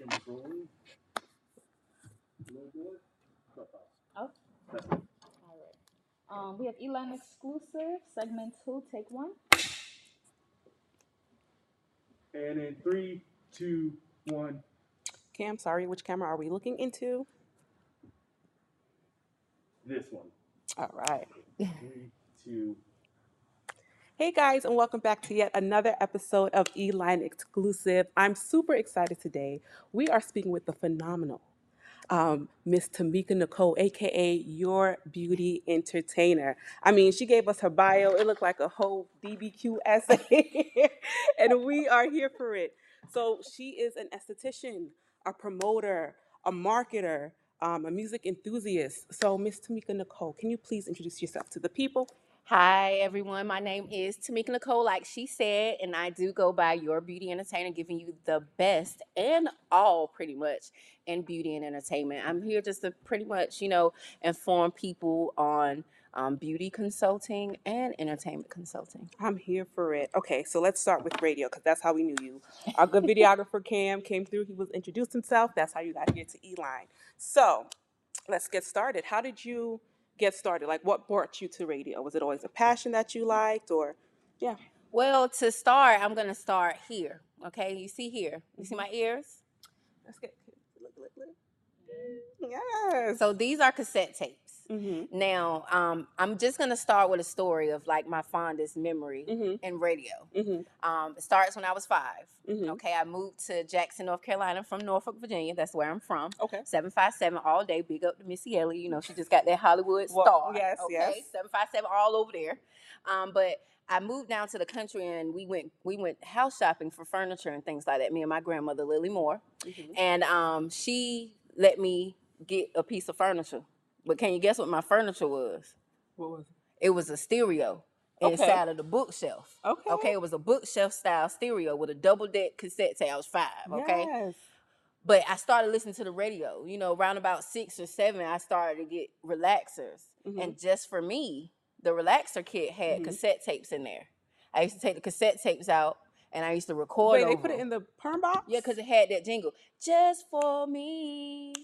Camera's rolling. Little. Oh. That's it. All right. Um, we have Elon exclusive segment two, take one. And in three, two, one. Cam, sorry, which camera are we looking into? This one. All right. Three, two. Hey guys, and welcome back to yet another episode of Eline Exclusive. I'm super excited today. We are speaking with the phenomenal um, Miss Tamika Nicole, aka Your Beauty Entertainer. I mean, she gave us her bio. It looked like a whole DBQ essay, and we are here for it. So she is an esthetician, a promoter, a marketer, um, a music enthusiast. So Miss Tamika Nicole, can you please introduce yourself to the people? Hi, everyone. My name is Tamika Nicole, like she said, and I do go by Your Beauty Entertainer, giving you the best and all pretty much in beauty and entertainment. I'm here just to pretty much, you know, inform people on um, beauty consulting and entertainment consulting. I'm here for it. Okay, so let's start with radio because that's how we knew you. Our good videographer Cam came through. He was introduced himself. That's how you got here to Eline. So let's get started. How did you get started? Like, what brought you to radio? Was it always a passion that you liked, or yeah? Well, to start, I'm going to start here. Okay, you see here. You see mm-hmm. my ears? Let's get look, look, look. Yes. So these are cassette tapes. Mm-hmm. Now, um, I'm just going to start with a story of like my fondest memory Mm-hmm. in radio. Mm-hmm. Um, it starts when I was 5 Mm-hmm. Okay, I moved to Jackson, North Carolina from Norfolk, Virginia. That's where I'm from. Okay. 757 all day. Big up to Missy Elliott. You know, she just got that Hollywood Well, star. yes, okay? yes. 757 all over there. Um, but I moved down to the country and we went we went house shopping for furniture and things like that. Me and my grandmother Lily Moore. Mm-hmm. And um, she let me get a piece of furniture. But can you guess what my furniture was? What was It It was a stereo Okay. inside of the bookshelf. Okay. Okay, it was a bookshelf style stereo with a double deck cassette tape. I was five. Okay, Yes. but I started listening to the radio. You know, around about six or seven, I started to get relaxers, Mhm. and just for me, the relaxer kit had Mhm. cassette tapes in there. I used to take the cassette tapes out, and I used to record. Wait, they over put it them. in the perm box. Yeah, because it had that jingle. Just for me.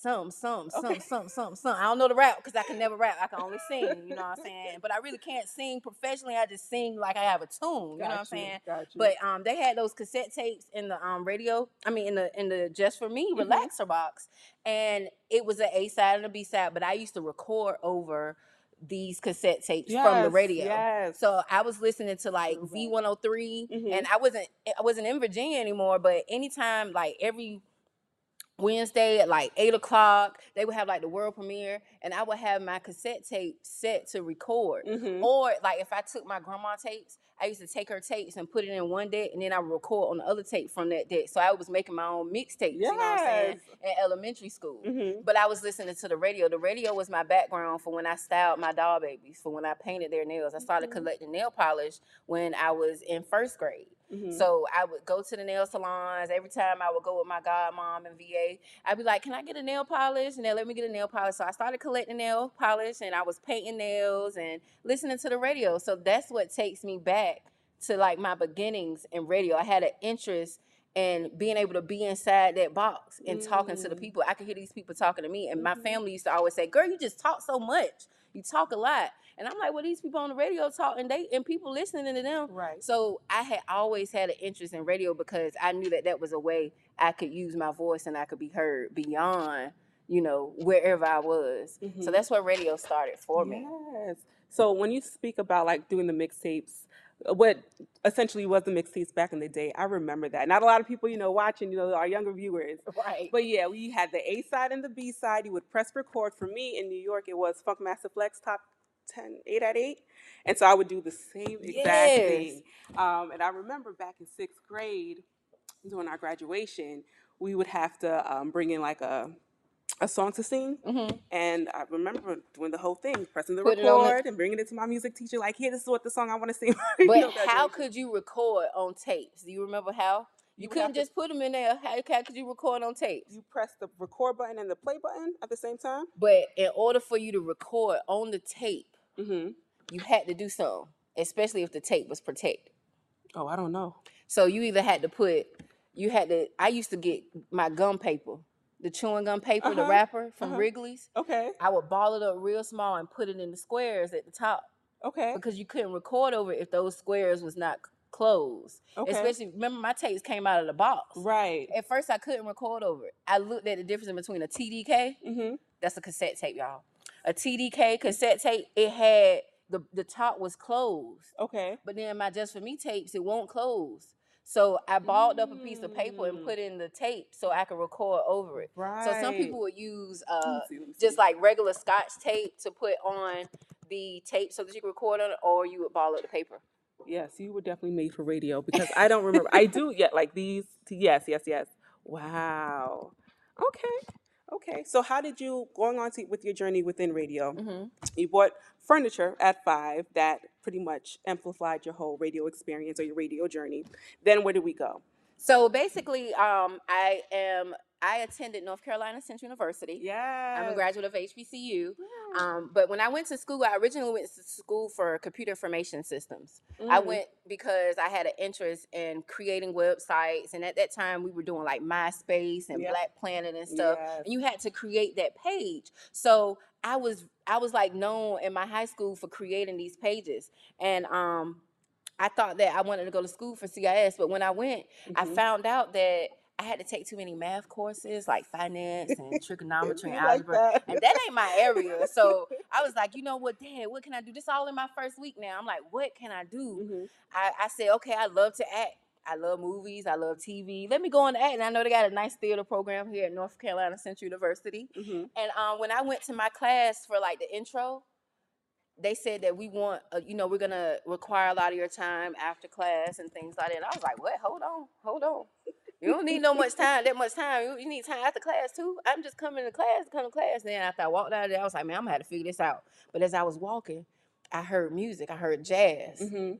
Some, some, some, Okay. some, some, some. I don't know the rap because I can never rap. I can only sing, you know what I'm saying? But I really can't sing professionally. I just sing like I have a tune, you know what I'm Got saying? Got you. But um, they had those cassette tapes in the um radio. I mean, in the in the just for me Mhm. relaxer box, and it was an A side and a B side. But I used to record over these cassette tapes from the Yes, radio. Yes. So I was listening to like True. V one hundred three, Mhm. and I wasn't I wasn't in Virginia anymore. But anytime, like every Wednesday at like eight o'clock, they would have like the world premiere, and I would have my cassette tape set to record. Mhm. Or like if I took my grandma tapes, I used to take her tapes and put it in one deck, and then I would record on the other tape from that deck. So I was making my own mixtapes. You know what I'm saying? In elementary school. Mhm. But I was listening to the radio. The radio was my background for when I styled my doll babies, for when I painted their nails. I started Mhm. collecting nail polish when I was in first grade. Mhm. So I would go to the nail salons. Every time I would go with my godmom and VA, I'd be like, "Can I get a nail polish?" And they let me get a nail polish. So I started collecting nail polish, and I was painting nails and listening to the radio. So that's what takes me back to like my beginnings in radio. I had an interest in being able to be inside that box and talking to the Mm. people. I could hear these people talking to me, and my Mhm. family used to always say, "Girl, you just talk so much. You talk a lot." And I'm like, "Well, these people on the radio talk, and they and people listening to them." Right. So I had always had an interest in radio because I knew that that was a way I could use my voice and I could be heard beyond, you know, wherever I was. Mhm. So that's where radio started for me. Yes. So when you speak about like doing the mixtapes, what essentially was the mixtapes back in the day, I remember that. Not a lot of people, you know, watching, you know, our younger viewers. Right. But yeah, we had the A side and the B side. You would press record. For me in New York, it was Funkmaster Flex Top 10, 8 at 8. And so I would do the same exact Yes. thing. Um, and I remember back in sixth grade, during our graduation, we would have to um, bring in like a, a song to sing. hmm And I remember doing the whole thing, pressing the Put it on the- record and bringing it to my music teacher, like, here, this is what the song I want to sing. You But know, how graduation. could you record on tapes? Do you remember how? You, You would couldn't have to- just put them in there. How, how could you record on tapes? you press the record button and the play button at the same time? But in order for you to record on the tape, Mm-hmm. you had to do something, especially if the tape was protected. Oh, I don't know. So you either had to put you had to. I used to get my gum paper, the chewing gum paper, the Uh-huh, wrapper from uh-huh. Wrigley's. Okay. I would ball it up real small and put it in the squares at the top Okay. because you couldn't record over it if those squares was not c- closed. Okay. Especially remember my tapes came out of the box. right. At first I couldn't record over it. I looked at the difference in between a TDK, Mm-hmm. that's a cassette tape, y'all. A TDK cassette tape, it had the the top was closed. Okay. But then my just for me tapes, it won't close. So I balled up a piece of paper and Mm. put in the tape so I could record over it. Right. So some people would use uh, Let me see, let me just like regular scotch tape to put on the tape so that you could record on it, or you would ball up the paper. Yes, you were definitely made for radio because I don't remember. I do yet like these. Yes, yes, yes. Wow. Okay. Okay. So how did you going on to with your journey within radio? hmm You bought furniture at five that pretty much amplified your whole radio experience or your radio journey. Then where did we go? So basically, um, I am. I attended North Carolina Central University. Yeah. I'm a graduate of HBCU. Um, but when I went to school, I originally went to school for computer information systems. I Mm. went because I had an interest in creating websites, and at that time we were doing like MySpace and Yeah. Black Planet and stuff. Yes. And you had to create that page. So I was I was like known in my high school for creating these pages, and um, I thought that I wanted to go to school for CIS. But when I went, I Mhm. found out that I had to take too many math courses like finance and trigonometry and like algebra that? and that ain't my area. So I was like, you know what, Dad, what can I do? This all in my first week now. I'm like, what can I do? Mhm. I, I said, okay, I love to act. I love movies. I love TV. Let me go on act. And I know they got a nice theater program here at North Carolina Central University. Mhm. And um, when I went to my class for like the intro, they said that we want, uh, you know, we're gonna require a lot of your time after class and things like that. And I was like, what? Hold on, hold on. You don't need no much time, that much time. You, you need time after class too. I'm just coming to class, to come to class. Then after I walked out of there, I was like, man, I'm gonna have to figure this out. But as I was walking, I heard music. I heard jazz, Mhm.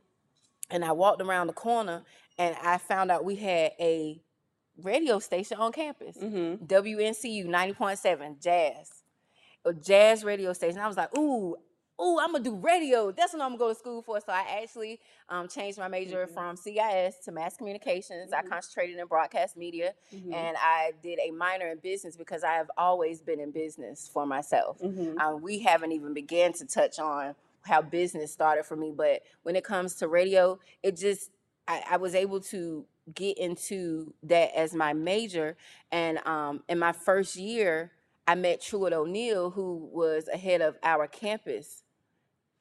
and I walked around the corner, and I found out we had a radio station on campus. Mhm. WNCU 90.7 Jazz. A jazz radio station. I was like, ooh, ooh, I'm gonna do radio. That's what I'm gonna go to school for. So I actually um, changed my major Mhm. from CIS to mass communications. I Mhm. concentrated in broadcast media Mhm. and I did a minor in business because I have always been in business for myself. Mhm. Um, we haven't even began to touch on how business started for me, but when it comes to radio, it just I, I was able to get into that as my major. And um, in my first year, I met Truett O'Neill, who was ahead of our campus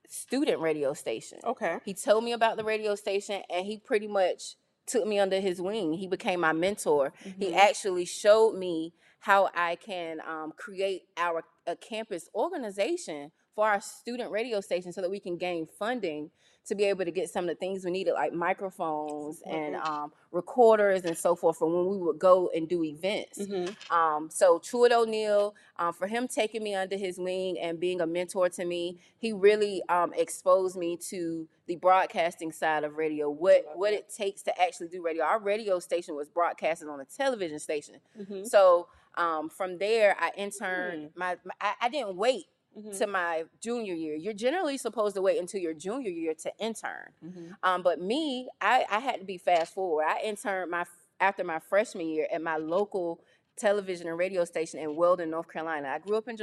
student radio station. Okay. He told me about the radio station and he pretty much took me under his wing. He became my mentor. He Mhm. actually showed me how I can um, create our a campus organization for our student radio station so that we can gain funding to be able to get some of the things we needed like microphones and um, recorders and so forth for when we would go and do events. Mhm. Um, so Truett O'Neill, um, for him taking me under his wing and being a mentor to me, he really um, exposed me to the broadcasting side of radio. What what it takes to actually do radio. Our radio station was broadcasted on a television station. Mhm. So um, from there, I interned. Mm. My, my I, I didn't wait Mhm. to my junior year. You're generally supposed to wait until your junior year to intern. Mhm. Um, but me, I, I had to be fast forward. I interned my after my freshman year at my local television and radio station in Weldon, North Carolina. I grew up in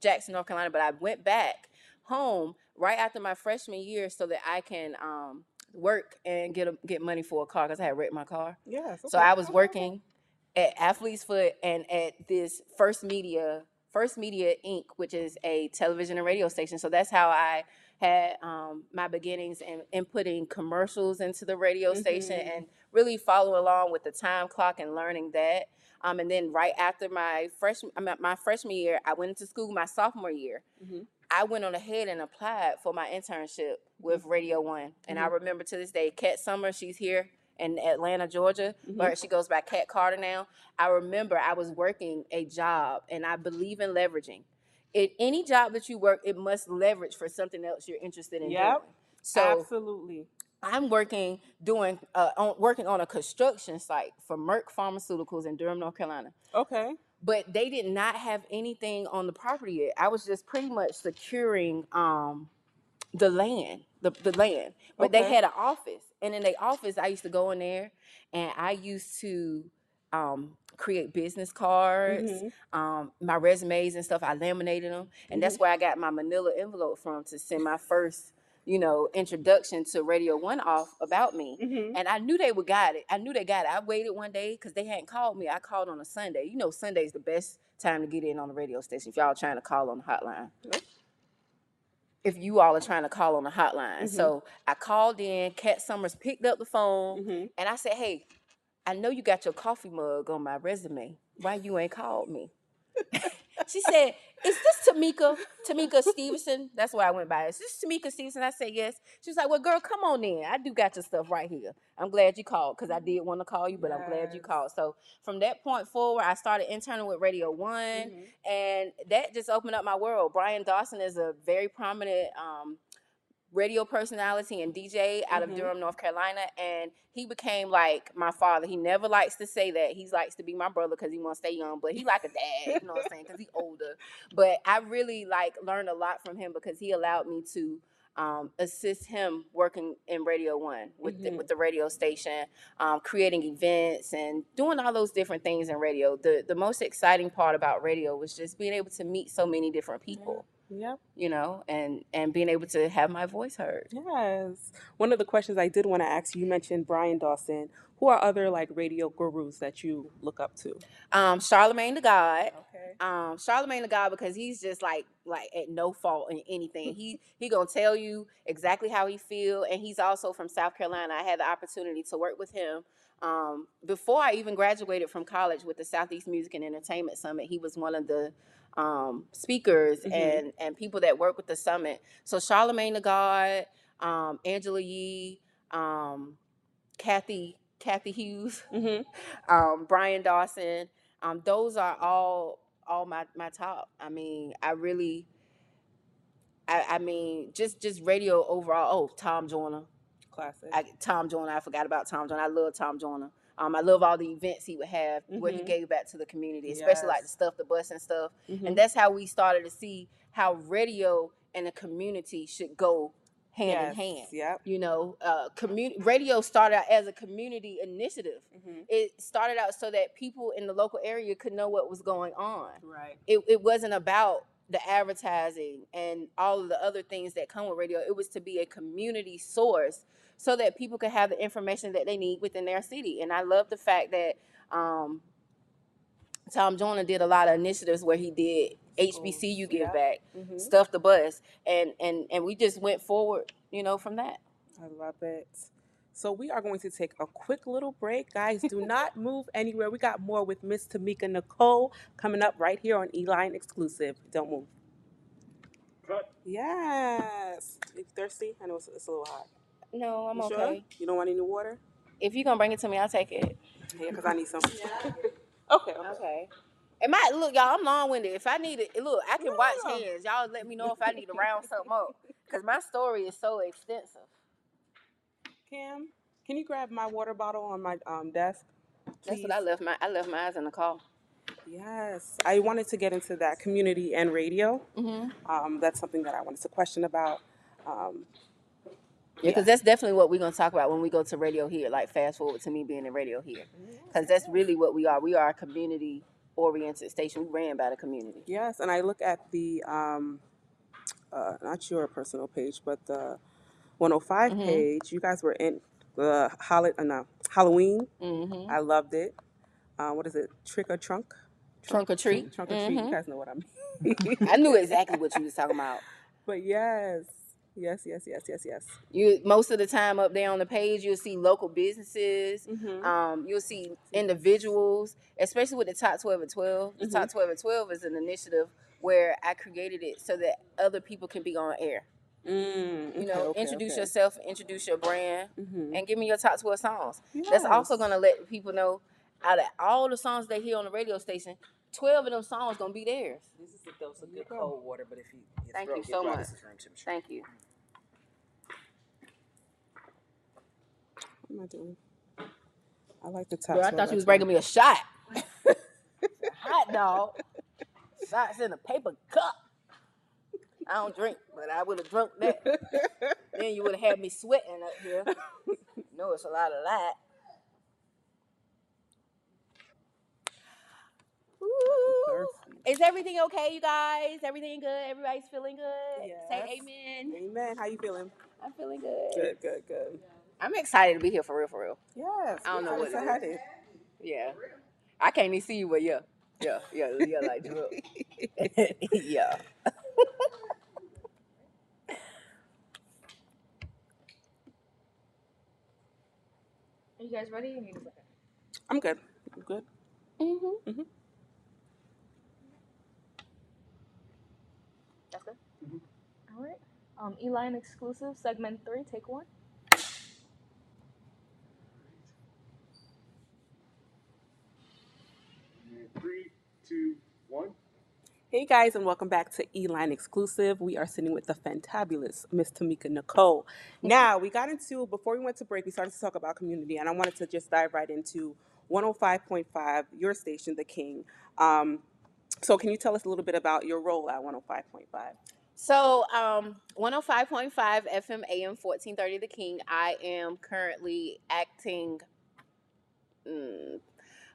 Jackson, North Carolina, but I went back home right after my freshman year so that I can um, work and get a, get money for a car because I had wrecked my car. Yes. So. I was working at Athlete's Foot and at this First Media, First Media Inc., which is a television and radio station. So that's how I had um, my beginnings in, in putting commercials into the radio station Mhm. and really follow along with the time clock and learning that. Um, and then right after my freshman, my freshman year, I went into school my sophomore year. Mhm. I went on ahead and applied for my internship with Radio One. And I remember to this day, Kat Summer, she's here in Atlanta, Georgia, but she goes by Cat Carter now. I remember I was working a job and I believe in leveraging. It, any job that you work, it must leverage for something else you're interested in Yep. doing. So Absolutely. I'm working doing uh, on, working on a construction site for Merck Pharmaceuticals in Durham, North Carolina Okay. but they did not have anything on the property yet. I was just pretty much securing um, the land, the, the land. But they Okay. had an office, and in their office, I used to go in there, and I used to um, create business cards, Mhm. um, my resumes and stuff. I laminated them, and that's where I got my Manila envelope from to send my first, you know, introduction to Radio One off about me. Mhm. And I knew they would got it. I knew they got it. I waited one day because they hadn't called me. I called on a Sunday. You know, Sunday's the best time to get in on the radio station if y'all trying to call on the hotline. If you all are trying to call on the hotline. Mhm. So I called in, Cat Summers picked up the phone, Mhm. and I said, Hey, I know you got your coffee mug on my resume. Why you ain't called me? she said, Is this Tamika? Tamika Stevenson? That's why I went by. Is this Tamika Stevenson? I said, Yes. She was like, Well, girl, come on in. I do got your stuff right here. I'm glad you called because I did want to call you, but I'm glad you Yes. called. So from that point forward, I started interning with Radio One, Mhm. and that just opened up my world. Brian Dawson is a very prominent um, radio personality and DJ out of Mhm. Durham, North Carolina, and he became like my father. He never likes to say that. He likes to be my brother because he wants to stay young, but he like a dad, you know what I'm saying? Because he older. But I really like learned a lot from him because he allowed me to um, assist him working in Radio One with the, Mhm. with the radio station, um, creating events and doing all those different things in radio. The the most exciting part about radio was just being able to meet so many different people, Yep. you know, and and being able to have my voice heard. Yes. One of the questions I did want to ask you, mentioned Brian Dawson. Who are other like radio gurus that you look up to? Um, Charlemagne the God. Okay. um Charlemagne the God because he's just like like at no fault in anything. He he gonna tell you exactly how he feel, and he's also from South Carolina. I had the opportunity to work with him um, before I even graduated from college with the Southeast Music and Entertainment Summit. He was one of the um, speakers Mhm. and and people that work with the summit. So Charlemagne the God, um, Angela Yee, um, Cathy Cathy Hughes Mm-hmm. um, Brian Dawson. Um, those are all all my my top. I mean, I really, I, I mean, just just radio overall. Oh, Tom Joyner, Classic. I, Tom Joyner. I forgot about Tom Joyner. I love Tom Joyner. Um, I love all the events he would have where he Mhm. gave back to the community, especially like the stuff, the bus and stuff. And that's how we started to see how radio and the community should go hand yes. in hand. Yep. You know, uh, community radio started out as a community initiative Mm-hmm. it started out so that people in the local area could know what was going on. Right. It, it wasn't about the advertising and all of the other things that come with radio. It was to be a community source so that people could have the information that they need within their city. And I love the fact that um, Tom Joyner did a lot of initiatives where he did HBCU give yeah. back, Mm-hmm. stuff the bus, and and and we just went forward, you know, from that. I love it. So we are going to take a quick little break, guys. Do not move anywhere. We got more with Miss Tamika Nicole coming up right here on Eline exclusive. Don't move. Cut. Yes. You thirsty? I know it's, it's a little hot. No, I'm You okay. sure? You don't want any water? If you're gonna bring it to me, I'll take it. Yeah, because I need some. okay. Okay. It might look, y'all. I'm long winded. If I need it, look, I can watch No. hands. Y'all let me know if I need to round something up, cause my story is so extensive. Cam, can you grab my water bottle on my um, desk? That's what? I left my I left mine in the car. Yes. I wanted to get into that community and radio. Mm-hmm. Um, that's something that I wanted to question about. Um, Yeah, because that's definitely what we're gonna talk about when we go to radio here. Like fast forward to me being in radio here, because that's really what we are. We are a community oriented station. We ran by the community. Yes, and I look at the um, uh, not your personal page, but the 105 Mhm. page. You guys were in the Hall- uh, no, Halloween. Mm-hmm. I loved it. Uh, what is it? Trick or trunk? Trunk or treat. Trunk or treat. You Mhm. guys know what I mean. I knew exactly what you was talking about. But yes, yes, yes, yes, yes, yes. You most of the time up there on the page, you'll see local businesses. Mm-hmm. Um, you'll see individuals, especially with the top 12 and 12. The Mhm. top 12 and 12 is an initiative where I created it so that other people can be on air. Mm, You know, introduce yourself, introduce your brand, Mm-hmm. and give me your top 12 songs. That's also going to let people know out of all the songs they hear on the radio station, 12 of them songs going to be theirs. This is a dose of There good cold water, but if you, your Thank throat you so much. this is room temperature. Thank you. What am I doing? I like the top. Girl, I thought you was bringing me a shot. Hot dog. Shots in a paper cup. I don't drink, but I would have drunk that. then you would have had me sweating up here. no, it's a lot of that. Ooh. Is everything okay, you guys? Everything good? Everybody's feeling good? Yes. Say amen. Amen. How you feeling? I'm feeling good. Good, good, good. I'm excited to be here for real, for real. Yes. I don't know we're what it is. excited. Yeah. I can't even see you, but yeah. Yeah, yeah, yeah, like drip. yeah. Are you guys ready? You need a second. I'm good. I'm good. Mm-hmm. That's good. Mhm. All right. Um, Eline exclusive segment three, take one. And three, two, one. Hey guys, and welcome back to Eline Exclusive. We are sitting with the fantabulous Miss Tamika Nicole. Now, we got into, before we went to break, we started to talk about community, and I wanted to just dive right into 105.5, your station, The King. Um, so, can you tell us a little bit about your role at 105.5? So, um, 105.5 FM AM 1430 The King. I am currently acting mm,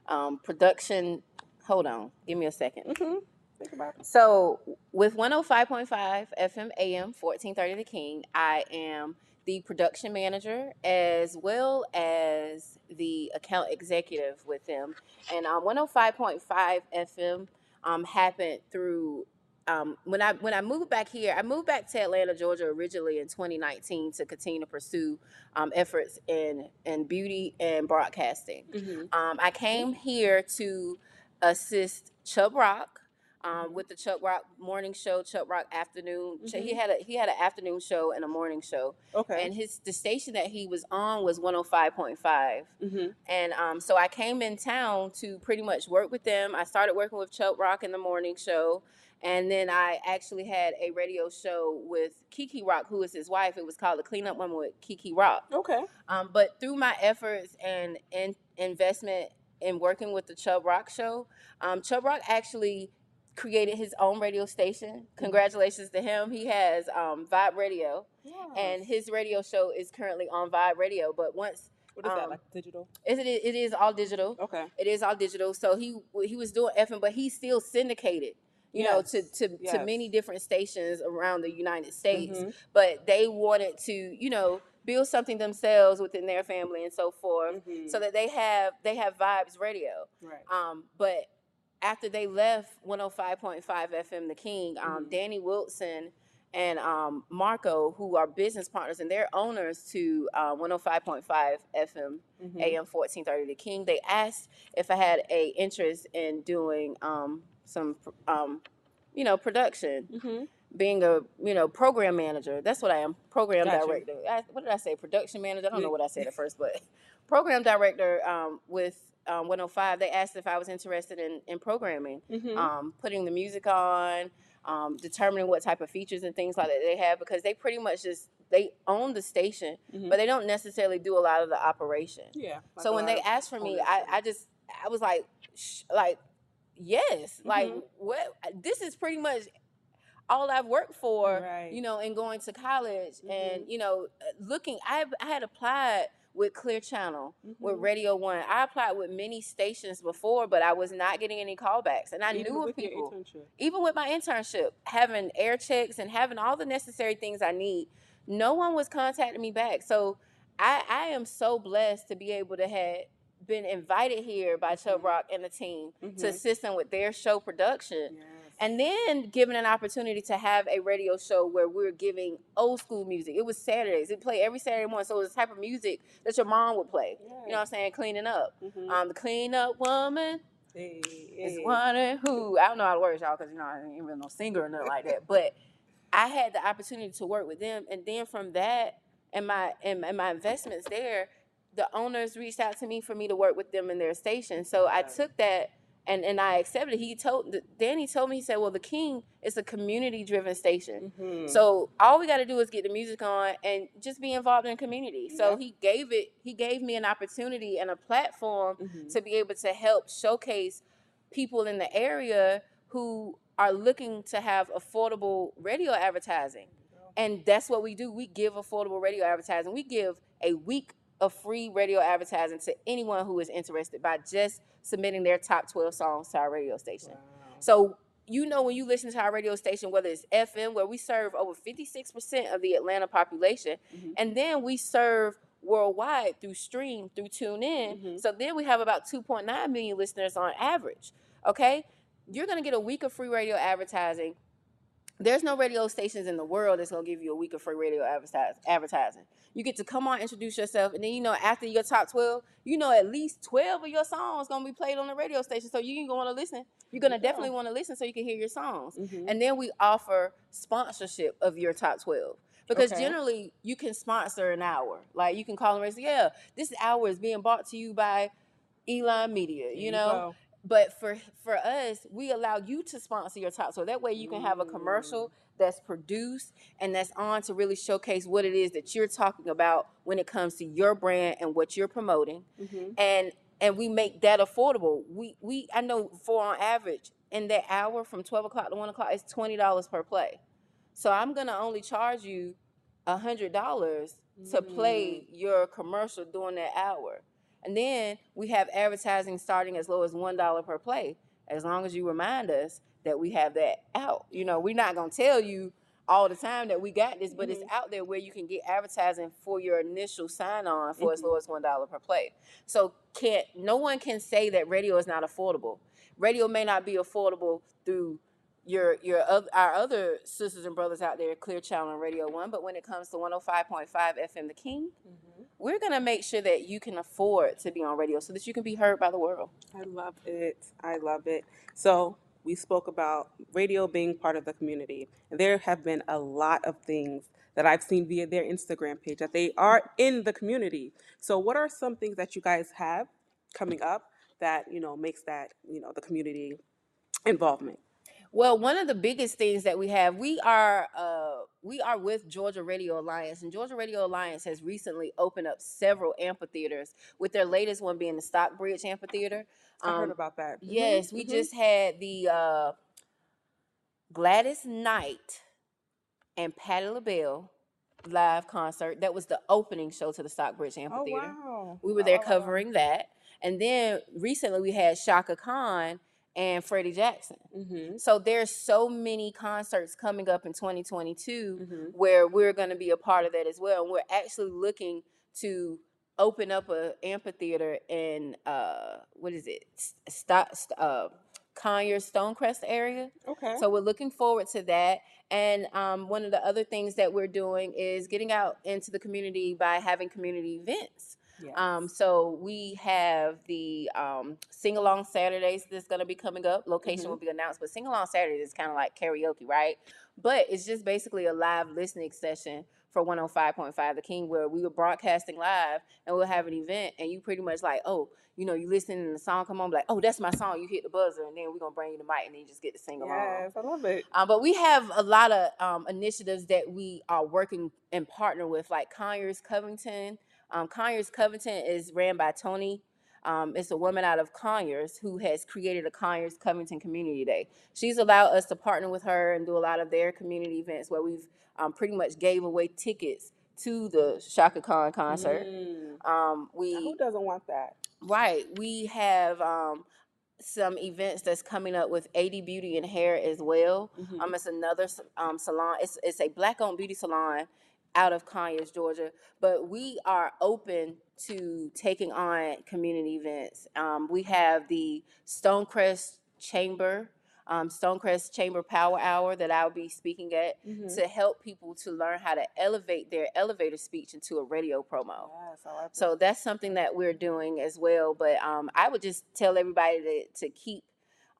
um, production. Hold on. Give me a 2nd Mm-hmm. Think about it. So, with 105.5 FM AM 1430 The King, I am the production manager as well as the account executive with them. And um, 105.5 FM um, happened through um, when I when I moved back here. I moved back to Atlanta, Georgia, originally in 2019 to continue to pursue um, efforts in in beauty and broadcasting. Mm-hmm. Um, I came here to assist Chubb Rock um, with the Chubb Rock morning show, Chubb Rock afternoon. Ch- He Mhm. had a he had an afternoon show and a morning show, Okay. and his the station that he was on was 105.5. mm-hmm. And um, so I came in town to pretty much work with them. I started working with Chubb Rock in the morning show. And then I actually had a radio show with Kiki Rock, who is his wife. It was called The Cleanup Woman with Kiki Rock. Okay. Um, but through my efforts and, and investment in working with the Chubb Rock show, um, Chubb Rock actually created his own radio station. Congratulations to him. He has um, Vibe Radio, and his radio show is currently on Vibe Radio. But once what is that um, like digital? it, it, it is all digital. Okay. It is all digital. So he he was doing effing, but he still syndicated. You know, to Yes, to, to many different stations around the United States Mhm. but they wanted to you know build something themselves within their family and so forth Mhm. so that they have they have vibes radio Right. um but after they left 105.5 fm the king um Mhm. danny wilson and um marco who are business partners and they're owners to uh, 105.5 fm Mhm. am 1430 the king they asked if i had a interest in doing um some um you know production Mhm. Being a you know program manager. That's what I am. Program director. I, what did I say? Production manager. I don't know what I said at first, but program director um, with um, 105. They asked if I was interested in in programming, Mhm. um, putting the music on, um, determining what type of features and things like that they have because they pretty much just they own the station, Mhm. but they don't necessarily do a lot of the operation yeah. like so a when lot they of asked for me. I, I just I was like, sh- like, yes, like Mhm. what? This is pretty much all I've worked for, Right. you know, and going to college and Mhm. you know, uh, looking. I I had applied with Clear Channel with Mhm. Radio One. I applied with many stations before, but I was not getting any callbacks, and I Even knew of with people even with my internship, having air checks and having all the necessary things I need, no one was contacting me back. So I, I am so blessed to be able to have been invited here by Chubb Mhm. Rock and the team Mhm. to assist them with their show production. Yes. And then given an opportunity to have a radio show where we're giving old school music. It was Saturdays. It played every Saturday morning. So it was the type of music that your mom would play. You know what I'm saying? Cleaning up. Mhm. Um, the clean up woman Hey, is hey. wondering who I don't know how to work y'all because you know I ain't really no singer or nothing like that. But I had the opportunity to work with them, and then from that and my and, and my investments there, the owners reached out to me for me to work with them in their station. So I took that and and I accepted. He told Danny told me he said, "Well, the King is a community driven station." Mhm. So all we got to do is get the music on and just be involved in community. So he gave it. He gave me an opportunity and a platform Mhm. to be able to help showcase people in the area who are looking to have affordable radio advertising. And that's what we do. We give affordable radio advertising. We give a week of free radio advertising to anyone who is interested by just submitting their top 12 songs to our radio station. So you know when you listen to our radio station, whether it's FM, where we serve over 56% of the Atlanta population, Mhm. and then we serve worldwide through stream, through tune in. Mhm. So then we have about 2.9 million listeners on average. Okay? You're gonna get a week of free radio advertising. There's no radio stations in the world that's gonna give you a week of free radio advertise, advertising. You get to come on, introduce yourself, and then you know after your top 12, you know at least 12 of your songs gonna be played on the radio station. So you gonna wanna listen. You're gonna you go. definitely wanna listen so you can hear your songs. Mhm. And then we offer sponsorship of your top 12. Because Okay. generally you can sponsor an hour. Like you can call them and say, yeah, this hour is being brought to you by Elon Media, There you know? But for for us, we allow you to sponsor your top so That way you can have a commercial that's produced and that's on to really showcase what it is that you're talking about when it comes to your brand and what you're promoting. Mhm. and and we make that affordable. We we I know for on average in that hour from twelve o'clock to one o'clock it's twenty dollars per play. So I'm gonna only charge you a hundred dollars to play your commercial during that hour. And then we have advertising starting as low as one dollar per play, as long as you remind us that we have that out. You know, we're not gonna tell you all the time that we got this, but it's mm-hmm. out there where you can get advertising for your initial sign on for as low mm-hmm. as one dollar per play. So can't no one can say that radio is not affordable. Radio may not be affordable through your your oth- our other sisters and brothers out there, Clear Channel and Radio One, but when it comes to 105.5 FM The King, Mhm. we're gonna make sure that you can afford to be on radio so that you can be heard by the world. I love it. I love it. So we spoke about radio being part of the community. And there have been a lot of things that I've seen via their Instagram page that they are in the community. So what are some things that you guys have coming up that, you know, makes that, you know, the community involvement? Well, one of the biggest things that we have, we are uh, we are with Georgia Radio Alliance, and Georgia Radio Alliance has recently opened up several amphitheaters. With their latest one being the Stockbridge Amphitheater. I heard Um, about that. Mhm, Yes, we mhm. just had the uh, Gladys Knight and Patti LaBelle live concert. That was the opening show to the Stockbridge Amphitheater. Oh Amphitheater. wow. We were there Oh. covering that. And then recently we had Chaka Khan and Freddie Jackson. Mhm. So there's so many concerts coming up in 2022 Mhm. where we're going to be a part of that as well. And we're actually looking to open up a amphitheater in uh what is it? Stop uh Conyers Stonecrest area. Okay. So we're looking forward to that. And um, one of the other things that we're doing is getting out into the community by having community events. Yes. Um, so we have the um, sing along Saturdays that's going to be coming up. Location Mhm. will be announced, but sing along Saturdays is kind of like karaoke, right? But it's just basically a live listening session for 105.5 The King, where we were broadcasting live and we'll have an event, and you pretty much like, oh, you know, you listen and the song come on, be like, oh, that's my song. You hit the buzzer, and then we're gonna bring you the mic, and then you just get to sing along. yes, I love it. Um, but we have a lot of um, initiatives that we are working and partner with, like Conyers Covington. Um, Conyers Covington is ran by Tony. Um, it's a woman out of Conyers who has created a Conyers Covington Community Day. She's allowed us to partner with her and do a lot of their community events where we've um, pretty much gave away tickets to the Chaka Khan concert. Mm. Um, we Who doesn't want that? Right. We have um, some events that's coming up with AD Beauty and Hair as well. Mhm. Um, it's another s- um, salon. It's it's a black-owned beauty salon out of Conyers, Georgia. But we are open to taking on community events. Um, we have the Stonecrest Chamber, um, Stonecrest Chamber Power Hour that I'll be speaking at Mhm. to help people to learn how to elevate their elevator speech into a radio promo. Yes, I like. So that's something that we're doing as well. But um, I would just tell everybody to, to keep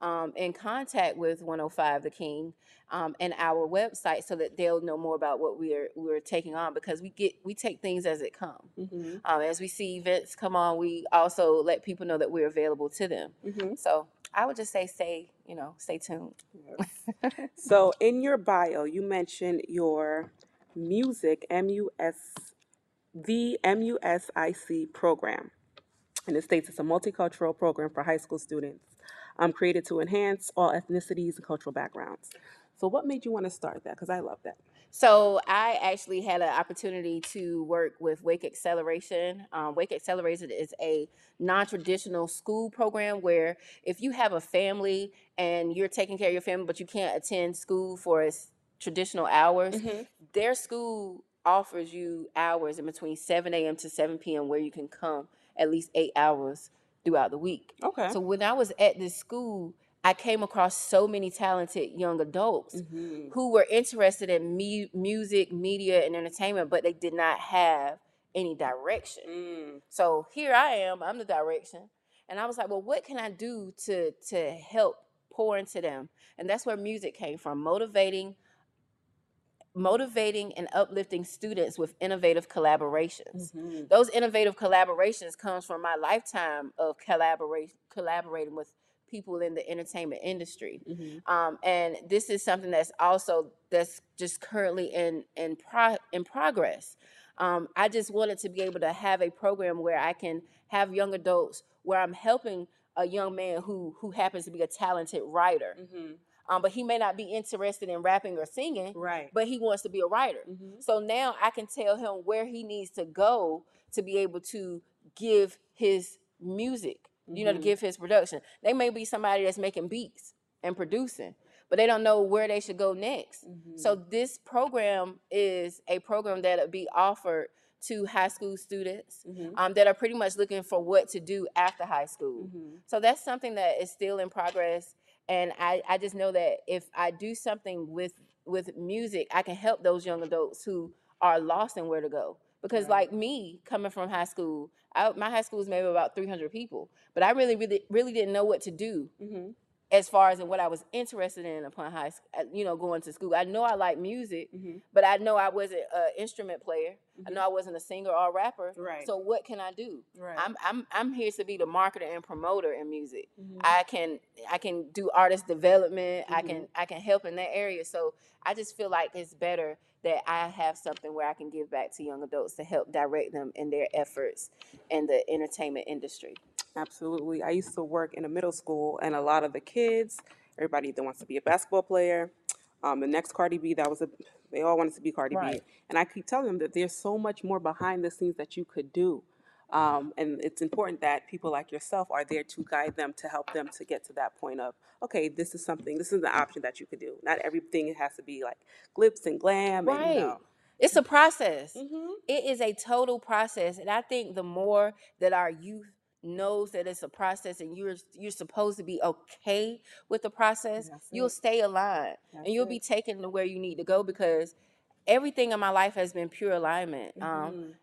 um, in contact with 105 The King um, and our website so that they'll know more about what we're we're taking on because we get we take things as it comes. Mhm. Um, as we see events come on, we also let people know that we're available to them. Mhm. So I would just say stay you know stay tuned. Yes. so in your bio, you mentioned your music M U S the M U S I C program. And it states it's a multicultural program for high school students um, created to enhance all ethnicities and cultural backgrounds. So, what made you want to start that? Because I love that. So I actually had an opportunity to work with Wake Acceleration. Um, Wake Acceleration is a non-traditional school program where if you have a family and you're taking care of your family, but you can't attend school for its traditional hours, their school offers you hours in between 7 a.m. to 7 p.m. where you can come at least eight hours throughout the week. Okay. So when I was at this school, I came across so many talented young adults Mhm. who were interested in mu- music, media, and entertainment, but they did not have any direction. Mm. So here I am, I'm the direction. And I was like, well, what can I do to to help pour into them? And that's where music came from, motivating motivating and uplifting students with innovative collaborations. Mhm. Those innovative collaborations comes from my lifetime of collaboration collaborating with people in the entertainment industry Mhm. um, and this is something that's also that's just currently in in pro- in progress. Um, I just wanted to be able to have a program where I can have young adults where I'm helping a young man who who happens to be a talented writer, Mhm. Um, but he may not be interested in rapping or singing, Right. but he wants to be a writer. Mhm. So now I can tell him where he needs to go to be able to give his music, you know, to Mhm. give his production. They may be somebody that's making beats and producing, but they don't know where they should go next. So this program is a program that'll be offered to high school students Mhm. um, that are pretty much looking for what to do after high school. Mhm. So that's something that is still in progress. And I, I just know that if I do something with with music, I can help those young adults who are lost in where to go. Because Right. like me, coming from high school, I, my high school was maybe about 300 people, but I really, really, really didn't know what to do Mhm. As far as in what I was interested in upon high school, you know, going to school. I know I like music, Mhm. but I know I wasn't an instrument player. I Mhm. know I wasn't a singer or a rapper. Right. So what can I do? Right. I'm I'm I'm here to be the marketer and promoter in music. Mhm. I can I can do artist development. I can I can help in that area. So I just feel like it's better that I have something where I can give back to young adults to help direct them in their efforts in the entertainment industry. Absolutely. I used to work in a middle school, and a lot of the kids, everybody that wants to be a basketball player. Um, the next Cardi B, that was a, they all wanted to be Cardi B. Right. And I keep telling them that there's so much more behind the scenes that you could do. Um, and it's important that people like yourself are there to guide them, to help them to get to that point of, okay, this is something, this is an option that you could do. Not everything has to be like glitz and glam. And, Right. you know. It's a process. Mhm. It is a total process, and I think the more that our youth knows that it's a process and you're you're supposed to be okay with the process, That's you'll it. stay aligned That's and you'll it. be taken to where you need to go because everything in my life has been pure alignment. Um,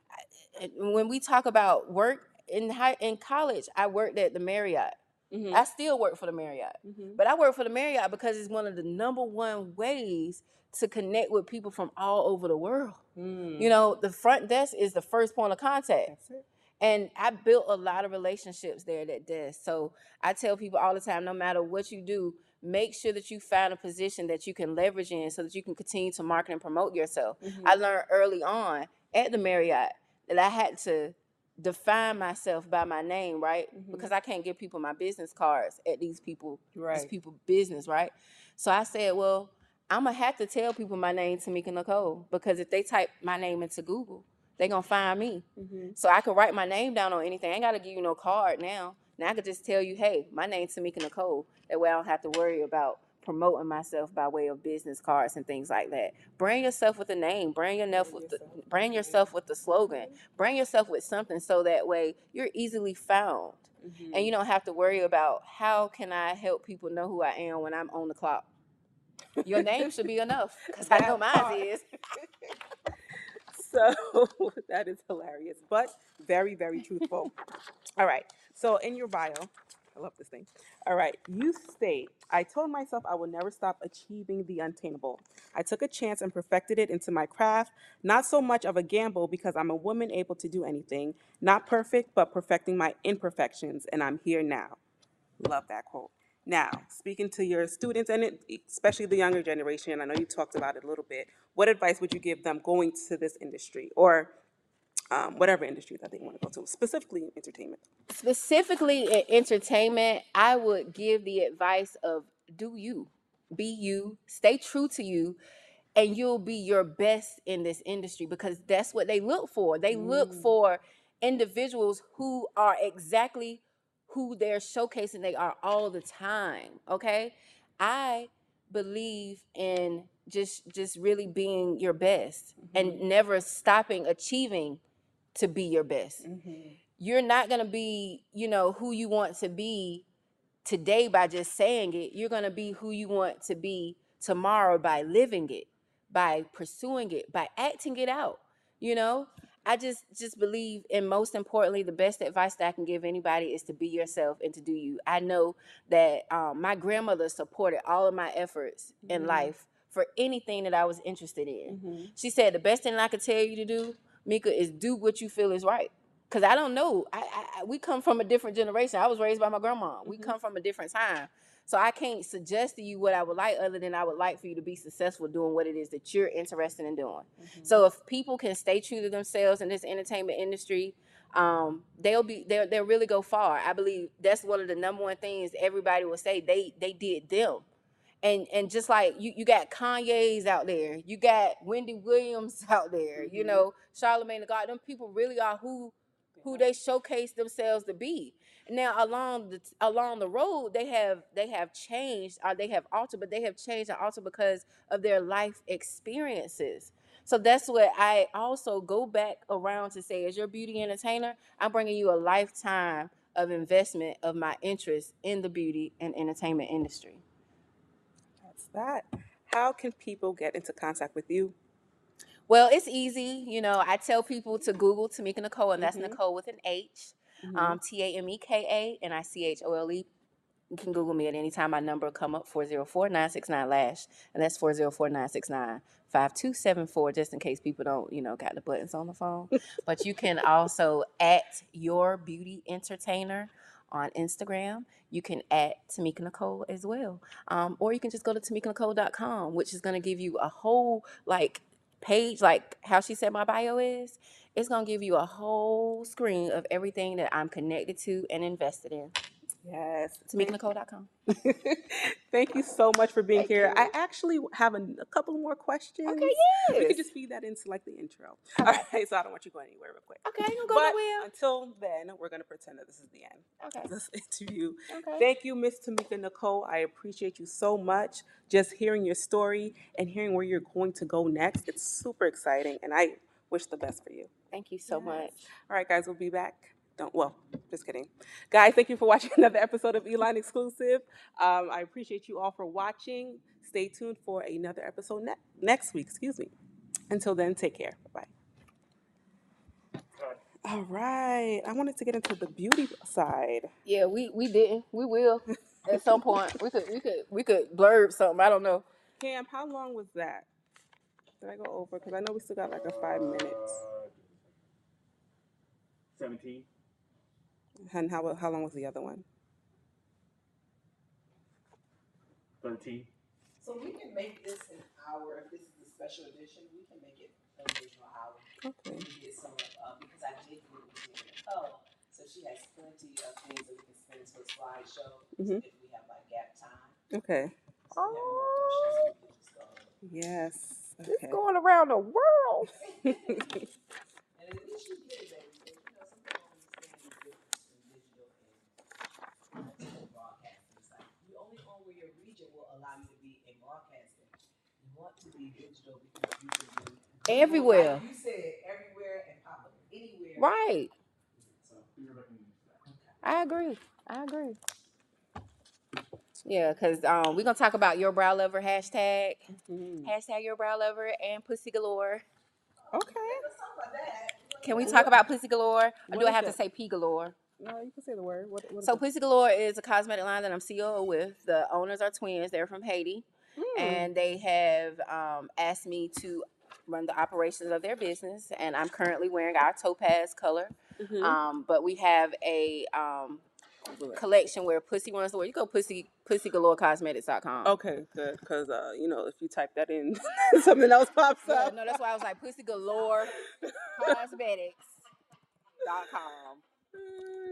Mhm. and when we talk about work in high in college, I worked at the Marriott. Mhm. I still work for the Marriott. Mhm. But I work for the Marriott because it's one of the number one ways to connect with people from all over the world. Mm. You know, the front desk is the first point of contact. That's it. And I built a lot of relationships there at that desk. So I tell people all the time no matter what you do, make sure that you find a position that you can leverage in so that you can continue to market and promote yourself. Mhm. I learned early on at the Marriott that I had to define myself by my name, right? Mhm. Because I can't give people my business cards at these people these people business, right? So I said, well, I'm gonna have to tell people my name, Tamika Nicole, because if they type my name into Google, they're gonna find me. Mhm. So I could write my name down on anything. I ain't gotta give you no card now. Now I could just tell you, hey, my name's Tamika Nicole. That way I don't have to worry about promoting myself by way of business cards and things like that. Bring yourself with a name. Bring yourself with the brand yourself with the slogan. Bring yourself with something so that way you're easily found. Mhm. And you don't have to worry about how can I help people know who I am when I'm on the clock. Your name should be enough because I know mine is. So that is hilarious, but very, very truthful. All right. So in your bio, I love this thing. All right. You state, I told myself I will never stop achieving the unattainable. I took a chance and perfected it into my craft. Not so much of a gamble because I'm a woman able to do anything. Not perfect, but perfecting my imperfections. And I'm here now. Love that quote. Now, speaking to your students and it, especially the younger generation, I know you talked about it a little bit. What advice would you give them going to this industry or um, whatever industry that they want to go to, specifically entertainment. specifically in entertainment, I would give the advice of do you, be you, stay true to you, and you'll be your best in this industry because that's what they look for. They look Mm. for individuals who are exactly who they're showcasing they are all the time. Okay. I believe in just just really being your best and mm-hmm. never stopping achieving to be your best mm-hmm. you're not going to be, you know, who you want to be today by just saying it. You're going to be who you want to be tomorrow by living it, by pursuing it, by acting it out. You know, I just just believe and most importantly the best advice that I can give anybody is to be yourself and to do you. I know that um, my grandmother supported all of my efforts in Mhm. life for anything that I was interested in. Mm-hmm. She said the best thing I could tell you to do, Mika, is do what you feel is right. Cause I don't know. I, I we come from a different generation. I was raised by my grandma. We Mhm. come from a different time. So I can't suggest to you what I would like other than I would like for you to be successful doing what it is that you're interested in doing. So if people can stay true to themselves in this entertainment industry, um, they'll be they'll they'll really go far. I believe that's one of the number one things everybody will say. They they did them. And and just like you, you got Kanye's out there, you got Wendy Williams out there, you Mhm. know, Charlemagne the God, them people really are who who they showcase themselves to be. Now along the along the road, they have they have changed or they have altered, but they have changed and altered because of their life experiences. So that's what I also go back around to say as your beauty entertainer, I'm bringing you a lifetime of investment of my interest in the beauty and entertainment industry. That's that. How can people get into contact with you? Well, it's easy. You know, I tell people to Google Tameka Nichole, and that's Mhm. Nichole with an H. Mm-hmm. um, T A M E K A N I C H O L E. You can Google me at any time. My number come up 404 969 LASH, and that's 404 969 5274, just in case people don't, you know, got the buttons on the phone. but you can also at Your Beauty Entertainer on Instagram. You can at Tameka Nichole as well. Um, or you can just go to tamekanichole.com, which is going to give you a whole, like, page, like how she said my bio is it's gonna give you a whole screen of everything that I'm connected to and invested in. Yes. TamekaNichole.com. Thank you so much for being Thank here. you. I actually have a, a couple more questions. Okay, yes. We yes. could just feed that into like the intro. All right, so I don't want you going anywhere real quick. Okay, you gonna go But nowhere. until then, we're gonna pretend that this is the end Okay. of this interview. Okay. Thank you, Miss Tameka Nichole. I appreciate you so much. Just hearing your story and hearing where you're going to go next, it's super exciting, and I wish the best for you. Thank you so Yes. much. All right, guys, we'll be back. Don't well, just kidding, guys. Thank you for watching another episode of Eline Exclusive. Um, I appreciate you all for watching. Stay tuned for another episode ne- next week. Excuse me. Until then, take care. Bye bye. All right, I wanted to get into the beauty side. Yeah, we we didn't. We will at some point. We could we could we could blurb something. I don't know. Cam, how long was that? Did I go over? Because I know we still got like a five minutes. Seventeen. And how how long was the other one? Thirteen. So we can make this an hour, if this is a special edition, we can make it an additional hour. Okay. We can get some of, uh, because I did get it to Nicole, so she has plenty of things that we can spend to a slideshow, Mhm. if we have like gap time. Okay. So if you have more questions, we can just go. Yes. It's Okay. going around the world. And at least you get it, baby, so, you know, some people don't understand the difference between digital and uh, digital broadcasting. It's like, you only own where your region will allow you to be in broadcasting. You want to be digital because you can be. Everywhere. Like you said, everywhere and pop up anywhere. Right. So, You're looking at that. I agree. I agree. Yeah, because um, we're gonna talk about your brow lover hashtag, Mhm. hashtag your brow lover and pussy galore. Okay. let's talk about that. Can we talk about pussy galore? Or What do I is have to that? say P galore? No, you can say the word. What, what is So it? Pussy Galore is a cosmetic line that I'm CEO with. The owners are twins. They're from Haiti, Mm. and they have um, asked me to run the operations of their business. And I'm currently wearing our topaz color. Mhm. Um, but we have a um, collection where Pussy runs the world. You go pussy pussygalorecosmetics.com. Okay, good. Because uh, you know, if you type that in, something else pops Yeah, up. no, that's why I was like Pussy Galore Cosmetics.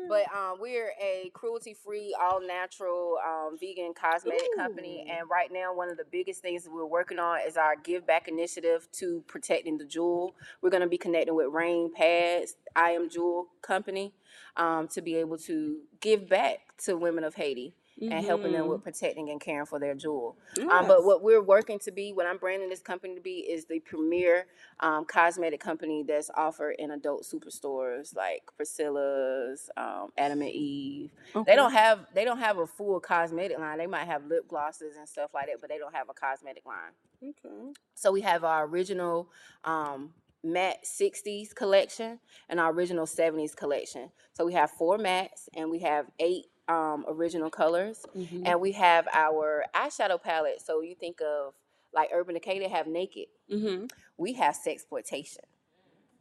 But um, we're a cruelty-free, all-natural, um, vegan cosmetic company, and right now, one of the biggest things that we're working on is our Give Back initiative to protecting the jewel. We're going to be connecting with Rain Pads, I Am Jewel Company, um, to be able to give back to women of Haiti and helping them with protecting and caring for their jewel. Um, but what we're working to be, what I'm branding this company to be, is the premier um, cosmetic company that's offered in adult superstores like Priscilla's, um, Adam and Eve. They don't have they don't have a full cosmetic line. They might have lip glosses and stuff like that, but they don't have a cosmetic line. Okay. So we have our original um, matte 60s collection and our original 70s collection. So we have four mattes and we have eight um, original colors. Mhm. And we have our eyeshadow palette. So you think of like Urban Decay, they have naked. Mhm. We have sexploitation.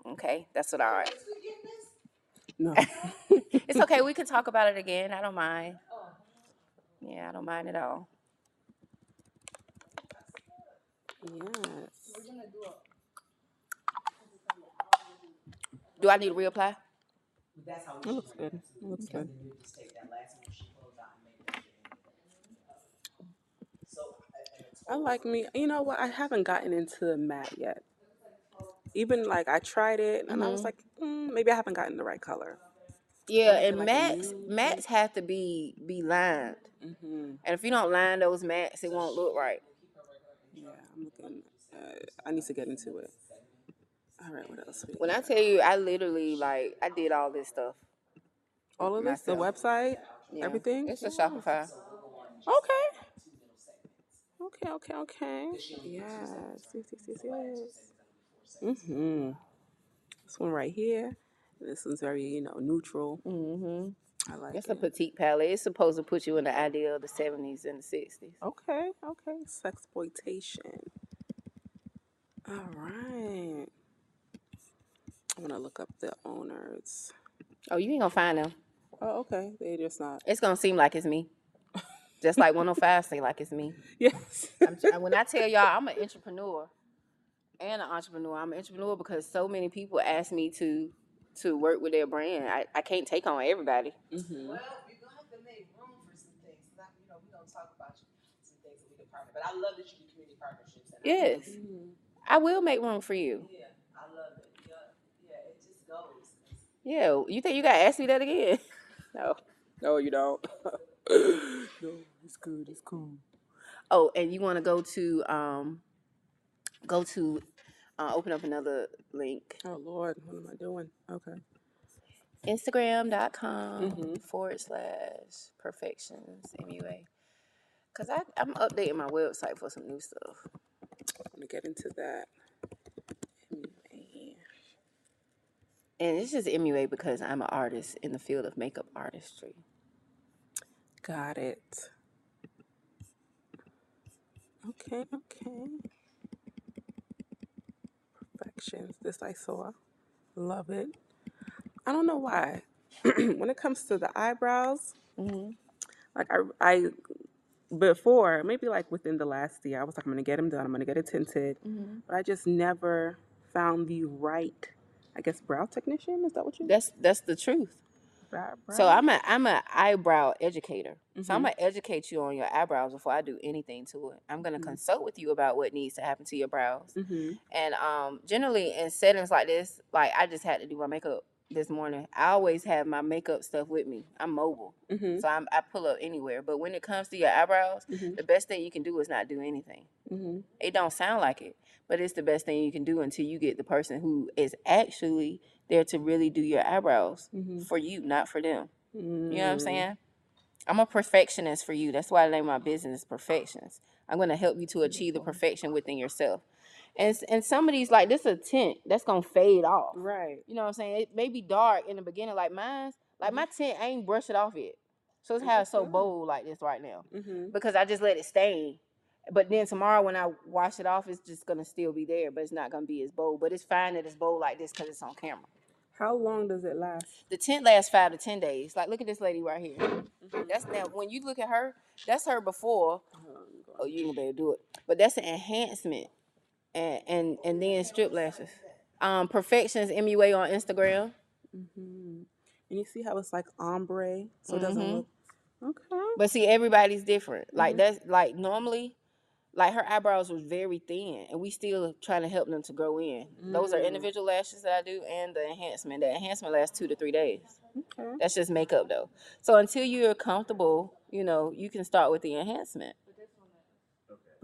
Okay, that's what our. No. It's okay. We can talk about it again. I don't mind. Yeah, I don't mind at all. yes. Do I need to reapply? That's how we It should looks run good. it. It looks Because good. then you just that last one she closed out and make it. So. a- and it's I like me. You know what? I haven't gotten into the matte yet. Even like I tried it and I was Mhm. like, mm, maybe I haven't gotten the right color. Yeah, I feel and like a mats nude. mats have to be be lined, Mm-hmm. and if you don't line those mats, it won't look right. Yeah, I'm looking. Uh, I need to get into it. All right, what else? When I tell you, I literally like I did all this stuff. all of this, the myself. website, Yeah. everything. It's a Shopify. Okay. Okay, okay, okay. Yes, yes, yes, yes. Mm-hmm. This one right here. This one's very, you know, neutral. hmm I like It's a it. petite palette. It's supposed to put you in the idea of the seventies and the sixties. Okay, okay. Sexploitation. All right. I'm gonna look up the owners. Oh, you ain't gonna find them. Oh, okay. They just not. It's gonna seem like it's me. Just like 105 say like it's me. Yes. I'm, tr- when I tell y'all I'm an entrepreneur and an entrepreneur, I'm an entrepreneur because so many people ask me to to work with their brand. I, I can't take on everybody. mm-hmm. Well, you're gonna have to make room for some things. Not, you know, we're gonna talk about you, some things that we can partner. But I love that you do community partnerships. And I Yes, Mm-hmm. I will make room for you. Yeah, I love it. Yeah, yeah, it just goes. Yeah, you think you gotta ask me that again? No. No, you don't. no, it's good. It's cool. Oh, and you want to go to um, go to uh, open up another link. Oh Lord, what am I doing? Okay. Instagram.com Mhm. forward slash perfections MUA. Cause I I'm updating my website for some new stuff. I'm gonna get into that. Anyway. And this is MUA because I'm an artist in the field of makeup artistry. Got it. Okay, okay. Perfections. This I saw. Love it. I don't know why. when it comes to the eyebrows, Mm-hmm. like I, I before maybe like within the last year, I was like, I'm gonna get them done. I'm gonna get it tinted, Mm-hmm. but I just never found the right, I guess, brow technician. Is that what you? That's that's the truth. brow, So? I'm a I'm an eyebrow educator. So Mhm. I'm gonna educate you on your eyebrows before I do anything to it. I'm gonna Mhm. consult with you about what needs to happen to your brows. Mhm. And um, generally in settings like this, like I just had to do my makeup this morning. I always have my makeup stuff with me. I'm mobile, Mhm. so I'm, I pull up anywhere. But when it comes to your eyebrows, Mhm. the best thing you can do is not do anything. Mhm. It don't sound like it, but it's the best thing you can do until you get the person who is actually there to really do your eyebrows Mhm. for you, not for them. You know what I'm Mm. saying? I'm a perfectionist for you. That's why I name my business Perfections. I'm gonna help you to achieve the perfection within yourself. And s- and some of these like this a tint that's gonna fade off. Right. You know what I'm saying? It may be dark in the beginning, like mine's. Like my tint, I ain't brush it off yet. So it's how it's so bold like this right now Mhm. because I just let it stain. But then tomorrow when I wash it off, it's just gonna still be there, but it's not gonna be as bold. But it's fine that it's bold like this because it's on camera. How long does it last? The tent lasts five to ten days. Like look at this lady right here. Mm-hmm. That's now when you look at her, that's her before. Hold on, let me go. Oh, you ain't gonna be able to do it. But that's an enhancement. And and and then strip lashes. Um Perfections MUA on Instagram. Mhm. And you see how it's like ombre, so it doesn't Mhm. look. Okay. But see, everybody's different. Like Mhm. that's like normally, like her eyebrows was very thin, and we still trying to help them to grow in. Those are Mm. individual lashes that I do, and the enhancement. The enhancement lasts two to three days. Okay. That's just makeup though. So until you're comfortable, you know, you can start with the enhancement.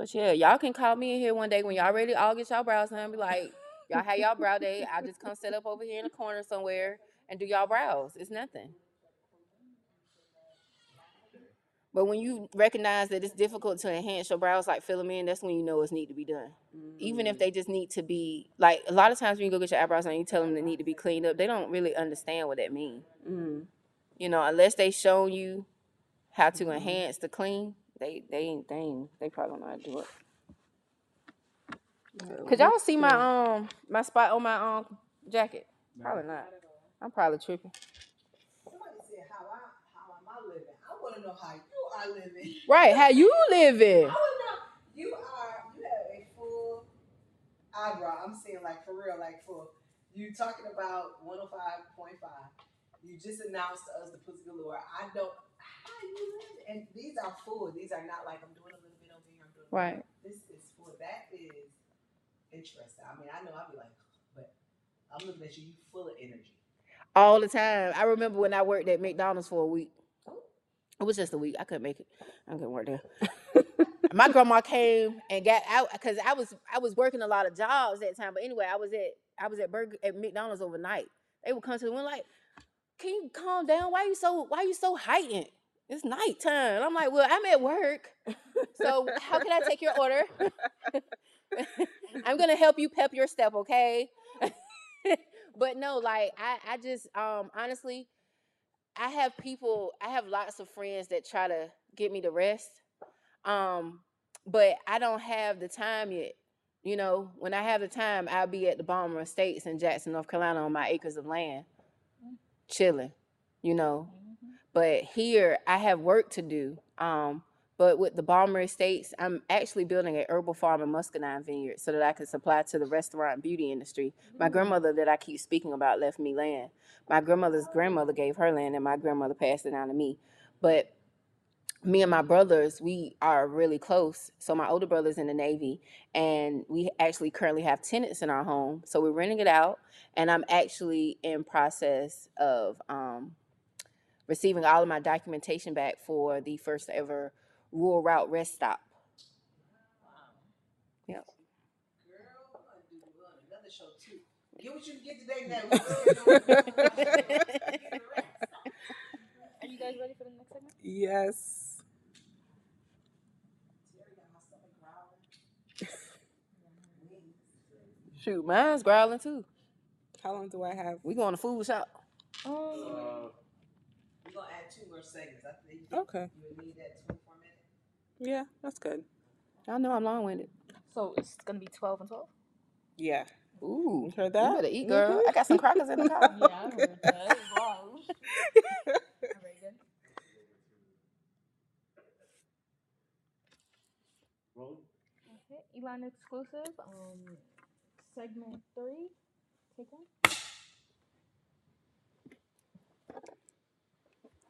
But yeah, y'all can call me in here one day when y'all ready. I'll get y'all brows done. Be like, y'all have y'all brow day. I just come set up over here in the corner somewhere and do y'all brows. It's nothing. But when you recognize that it's difficult to enhance your brows, like fill them in, that's when you know it's need to be done. Even if they just need to be like a lot of times when you go get your eyebrows done, you tell them they need to be cleaned up. They don't really understand what that means. Mm. You know, unless they shown you how to enhance the clean, they they ain't they ain't they probably don't know how to do it. Could y'all see my um my spot on my um jacket? Probably not. I'm probably tripping. Somebody said, how I, how am I living? I wanna know how you are living. Right, how you living? I wanna know, you are, you have a full eyebrow, I'm saying like for real, like for, you talking about one oh five point five. You just announced to us the Pussy Galore, I don't, how you live, and these are full, these are not like I'm doing a little bit over here, I'm doing. Right. This is full, that is interesting, I mean, I know I'll be like, but I'm looking at you, you full of energy. All the time. I remember when I worked at McDonald's for a week. It was just a week. I couldn't make it. I couldn't work there. my grandma came and got out because I was I was working a lot of jobs at that time. But anyway, I was at I was at Burger at McDonald's overnight. They would come to the window like, "Can you calm down? Why are you so Why you so heightened? It's nighttime." And I'm like, "Well, I'm at work, so how can I take your order? I'm gonna help you pep your step, okay?" but no, like I I just um honestly, I have people, I have lots of friends that try to get me to rest. Um, but I don't have the time yet. You know, when I have the time, I'll be at the Balmer Estates in Jackson, North Carolina on my acres of land, chilling, you know. But here I have work to do. Um, but with the Balmer Estates, I'm actually building a herbal farm and muscadine vineyard so that I can supply to the restaurant and beauty industry. My grandmother that I keep speaking about left me land. My grandmother's grandmother gave her land and my grandmother passed it down to me. But me and my brothers, we are really close. So my older brother's in the Navy and we actually currently have tenants in our home. So we're renting it out and I'm actually in process of um, receiving all of my documentation back for the first ever rural route rest stop. Yep. Girl, I'm gonna do we're on another show too. Get what you can get today now. Are you guys ready for the next segment? Yes. Terry got my stomach growling. Shoot, mine's growling too. How long do I have? We going to food shop. Um, Uh, We're gonna add two more segments. I think you Okay. would need that twenty-four minutes. Yeah, that's good. I know I'm long winded. so it's gonna be twelve and twelve. Yeah. Ooh, You heard You that? better eat, girl. Mhm. I got some crackers in the car. Yeah, I heard that. Wow. Very good. roll. Okay, Elon exclusive. Um, segment three. Take one.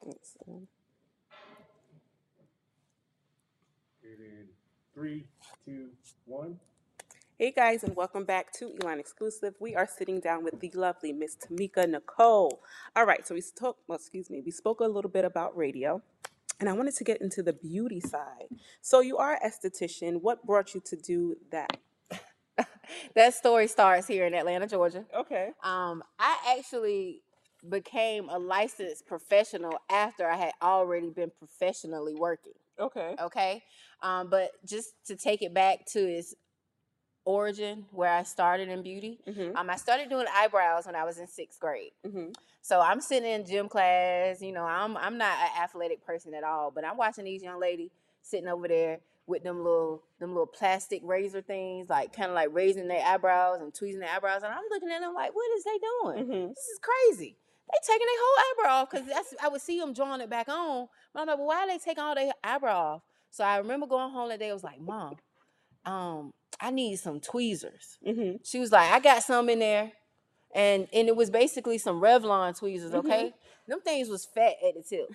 Let's see. And three, two, one. Hey guys, and welcome back to Elon Exclusive. We are sitting down with the lovely Miss Tameka Nichole. All right, so we spoke, well, excuse me, we spoke a little bit about radio, and I wanted to get into the beauty side. So you are an esthetician. What brought you to do that? that story starts here in Atlanta, Georgia. Okay. Um, I actually became a licensed professional after I had already been professionally working. Okay. Okay. Um, but just to take it back to its origin, where I started in beauty, Mm-hmm. um, I started doing eyebrows when I was in sixth grade. Mm-hmm. So I'm sitting in gym class. You know, I'm I'm not an athletic person at all, but I'm watching these young lady sitting over there with them little them little plastic razor things, like kind of like raising their eyebrows and tweezing their eyebrows, and I'm looking at them like, what is they doing? Mm-hmm. This is crazy. They taking their whole eyebrow off because that's I would see them drawing it back on. But I'm like, well, why are they taking all their eyebrow off? So I remember going home that day. I was like, Mom, um, I need some tweezers. Mm-hmm. She was like, I got some in there. And and it was basically some Revlon tweezers, okay? them things was fat at the tip.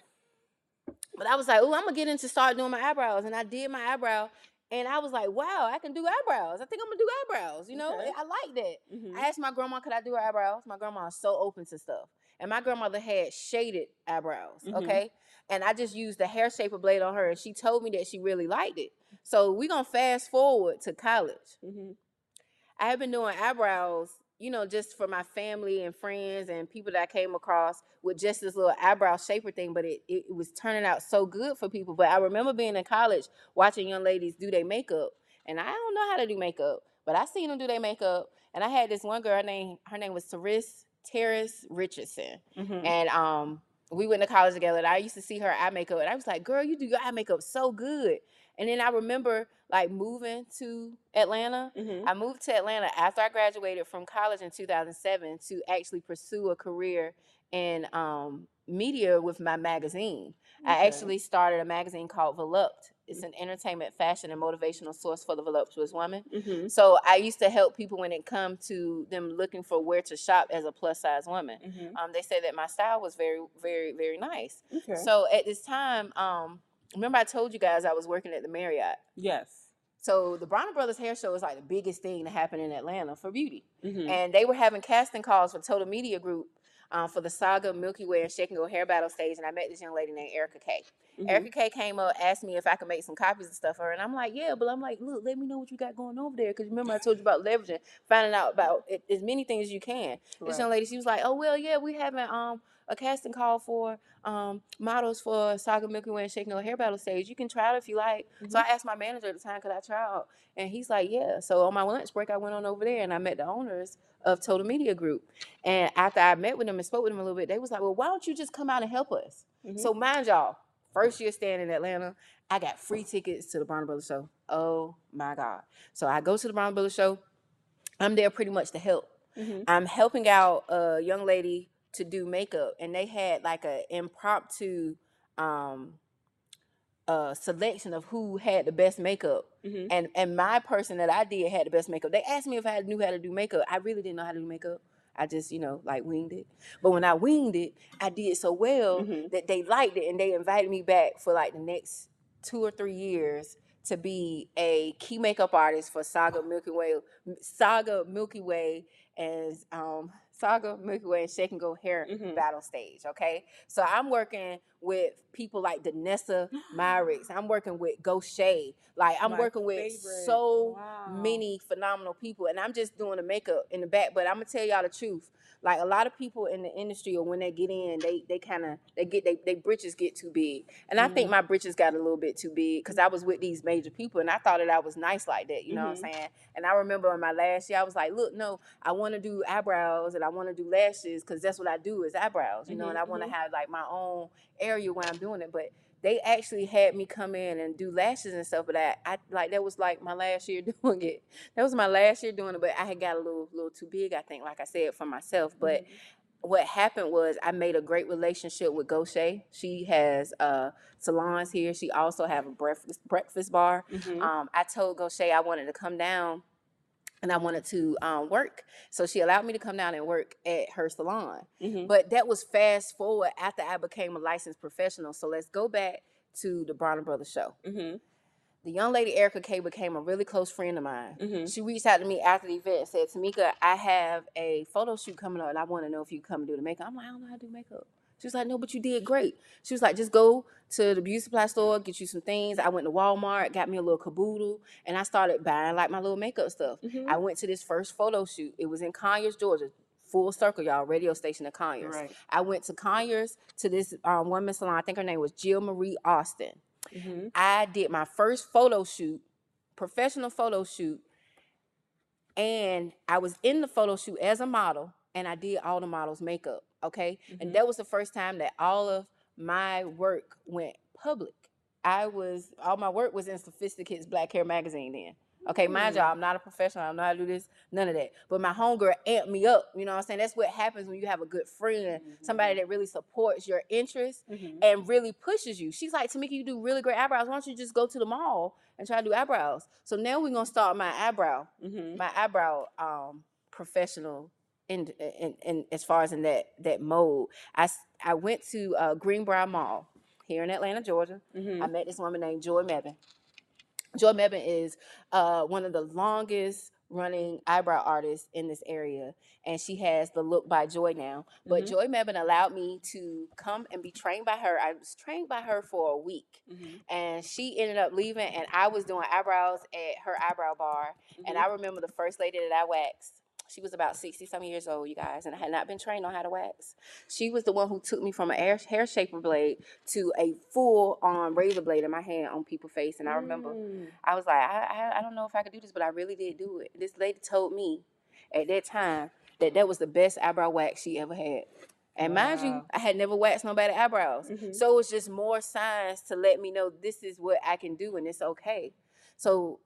But I was like, oh, I'm gonna get into start doing my eyebrows, and I did my eyebrow, and I was like, wow, I can do eyebrows. I think I'm gonna do eyebrows. You know, Okay. I like that. Mhm. I asked my grandma, could I do her eyebrows? My grandma is so open to stuff. And my grandmother had shaded eyebrows, Mhm. okay? And I just used the hair shaper blade on her, and she told me that she really liked it. So we're gonna fast forward to college. Mhm. I have been doing eyebrows, you know, just for my family and friends and people that I came across with just this little eyebrow shaper thing, but it, it, was turning out so good for people. But I remember being in college watching young ladies do their makeup, and I don't know how to do makeup, but I seen them do their makeup. And I had this one girl, her name, her name was Terrace, Terrace Richardson. Mhm. And um, we went to college together. And I used to see her eye makeup, and I was like, "Girl, you do your eye makeup so good." And then I remember like moving to Atlanta. Mhm. I moved to Atlanta after I graduated from college in 2007 to actually pursue a career in um, media with my magazine. I actually started a magazine called Volupte. It's an entertainment, fashion, and motivational source for the voluptuous woman. Mhm. So I used to help people when it come to them looking for where to shop as a plus size woman. Mhm. Um, they said that my style was very, very, very nice. Okay. So at this time, um, remember I told you guys I was working at the Marriott. yes. So the Bronner Brothers Hair Show is like the biggest thing to happen in Atlanta for beauty, Mhm. and they were having casting calls for Total Media Group. Um, for the Saga Milky Way and Shake and Go hair battle stage, and I met this young lady named Erica K. Mhm. Erica K came up, asked me if I could make some copies and stuff for her, and I'm like, yeah, but I'm like, look, let me know what you got going over there, because remember I told you about leveraging, finding out about it, as many things as you can. This young lady, she was like, oh well, yeah, we having um a casting call for um models for Saga Milky Way and Shake Go hair battle stage. You can try it if you like. So I asked my manager at the time, could I try out? And he's like, yeah. So on my lunch break, I went on over there and I met the owners of Total Media Group. And after I met with them and spoke with them a little bit, they was like, well, why don't you just come out and help us? Mhm. So mind y'all, first year staying in Atlanta, I got free tickets to the Bronner Brothers show. Oh my God. So I go to the Bronner Brothers show. I'm there pretty much to help. Mhm. I'm helping out a young lady to do makeup, and they had like a impromptu um uh selection of who had the best makeup. Mhm. And and my person that I did had the best makeup. They asked me if I knew how to do makeup. I really didn't know how to do makeup. I just, you know, like winged it. But when I winged it, I did so well Mhm. that they liked it and they invited me back for like the next two or three years to be a key makeup artist for Saga Milky Way, Saga Milky Way, and um, Saga Milky Way and Shake and Go Hair Mhm. Battle Stage. Okay, so I'm working with people like Danessa Myricks. I'm working with Gaucher. Like I'm My working with so Wow. many phenomenal people, and I'm just doing the makeup in the back. But I'm gonna tell y'all the truth. Like a lot of people in the industry, or when they get in, they they kind of they get they they britches get too big, and I think mm-hmm. my britches got a little bit too big because I was with these major people, and I thought that I was nice like that. You know what I'm mm-hmm. saying? And I remember in my last year, I was like, look, no, I want to do eyebrows and I want to do lashes because that's what I do is eyebrows, you know, and mm-hmm. I want to have like my own area where I'm doing it, but. They actually had me come in and do lashes and stuff, but I, I like that was like my last year doing it. That was my last year doing it, but I had got a little, little too big, I think, like I said for myself. But what happened was I made a great relationship with Gaucher. She has uh, salons here. She also have a breakfast breakfast bar. Mhm. Um, I told Gaucher I wanted to come down and I wanted to um, work. So she allowed me to come down and work at her salon. Mhm. But that was fast forward after I became a licensed professional. So let's go back to the Bronner Brothers show. Mhm. The young lady Erica K became a really close friend of mine. Mhm. She reached out to me after the event and said, Tameka, I have a photo shoot coming up and I want to know if you come and do the makeup. I'm like, I don't know how to do makeup. She was like, no, but you did great. She was like, just go to the beauty supply store, get you some things. I went to Walmart, got me a little caboodle, and I started buying like my little makeup stuff. Mhm. I went to this first photo shoot. It was in Conyers, Georgia. Full circle, y'all, radio station in Conyers. Right. I went to Conyers to this um, women's salon. I think her name was Jill Marie Austin. Mhm. I did my first photo shoot, professional photo shoot, and I was in the photo shoot as a model, and I did all the models' makeup. Okay, Mhm. and that was the first time that all of my work went public. I was all my work was in Sophisticates Black Hair magazine then. Okay, mind Mm. y'all, I'm not a professional. I'm not know do this, none of that. But my homegirl amped me up. You know what I'm saying? That's what happens when you have a good friend, somebody that really supports your interests Mhm. and really pushes you. She's like, Tameka, you do really great eyebrows. Why don't you just go to the mall and try to do eyebrows? So now we're gonna start my eyebrow, Mhm. my eyebrow um professional in, in, in as far as in that that mode. I s- I went to uh, Greenbrier Mall here in Atlanta, Georgia. I met this woman named Joy Mebin. Joy Mebin is uh, one of the longest running eyebrow artists in this area, and she has the look by Joy now. But Mhm. Joy Mebin allowed me to come and be trained by her. I was trained by her for a week, Mhm. and she ended up leaving, and I was doing eyebrows at her eyebrow bar. And Mhm. I remember the first lady that I waxed. She was about 60 some years old, you guys, and I had not been trained on how to wax. She was the one who took me from a hair, hair shaper blade to a full on razor blade in my hand on people's face. And I remember Mm. I was like, I, I, I don't know if I could do this, but I really did do it. This lady told me at that time that that was the best eyebrow wax she ever had. And mind you, I had never waxed nobody eyebrows. Mhm. So it was just more signs to let me know this is what I can do and it's okay. So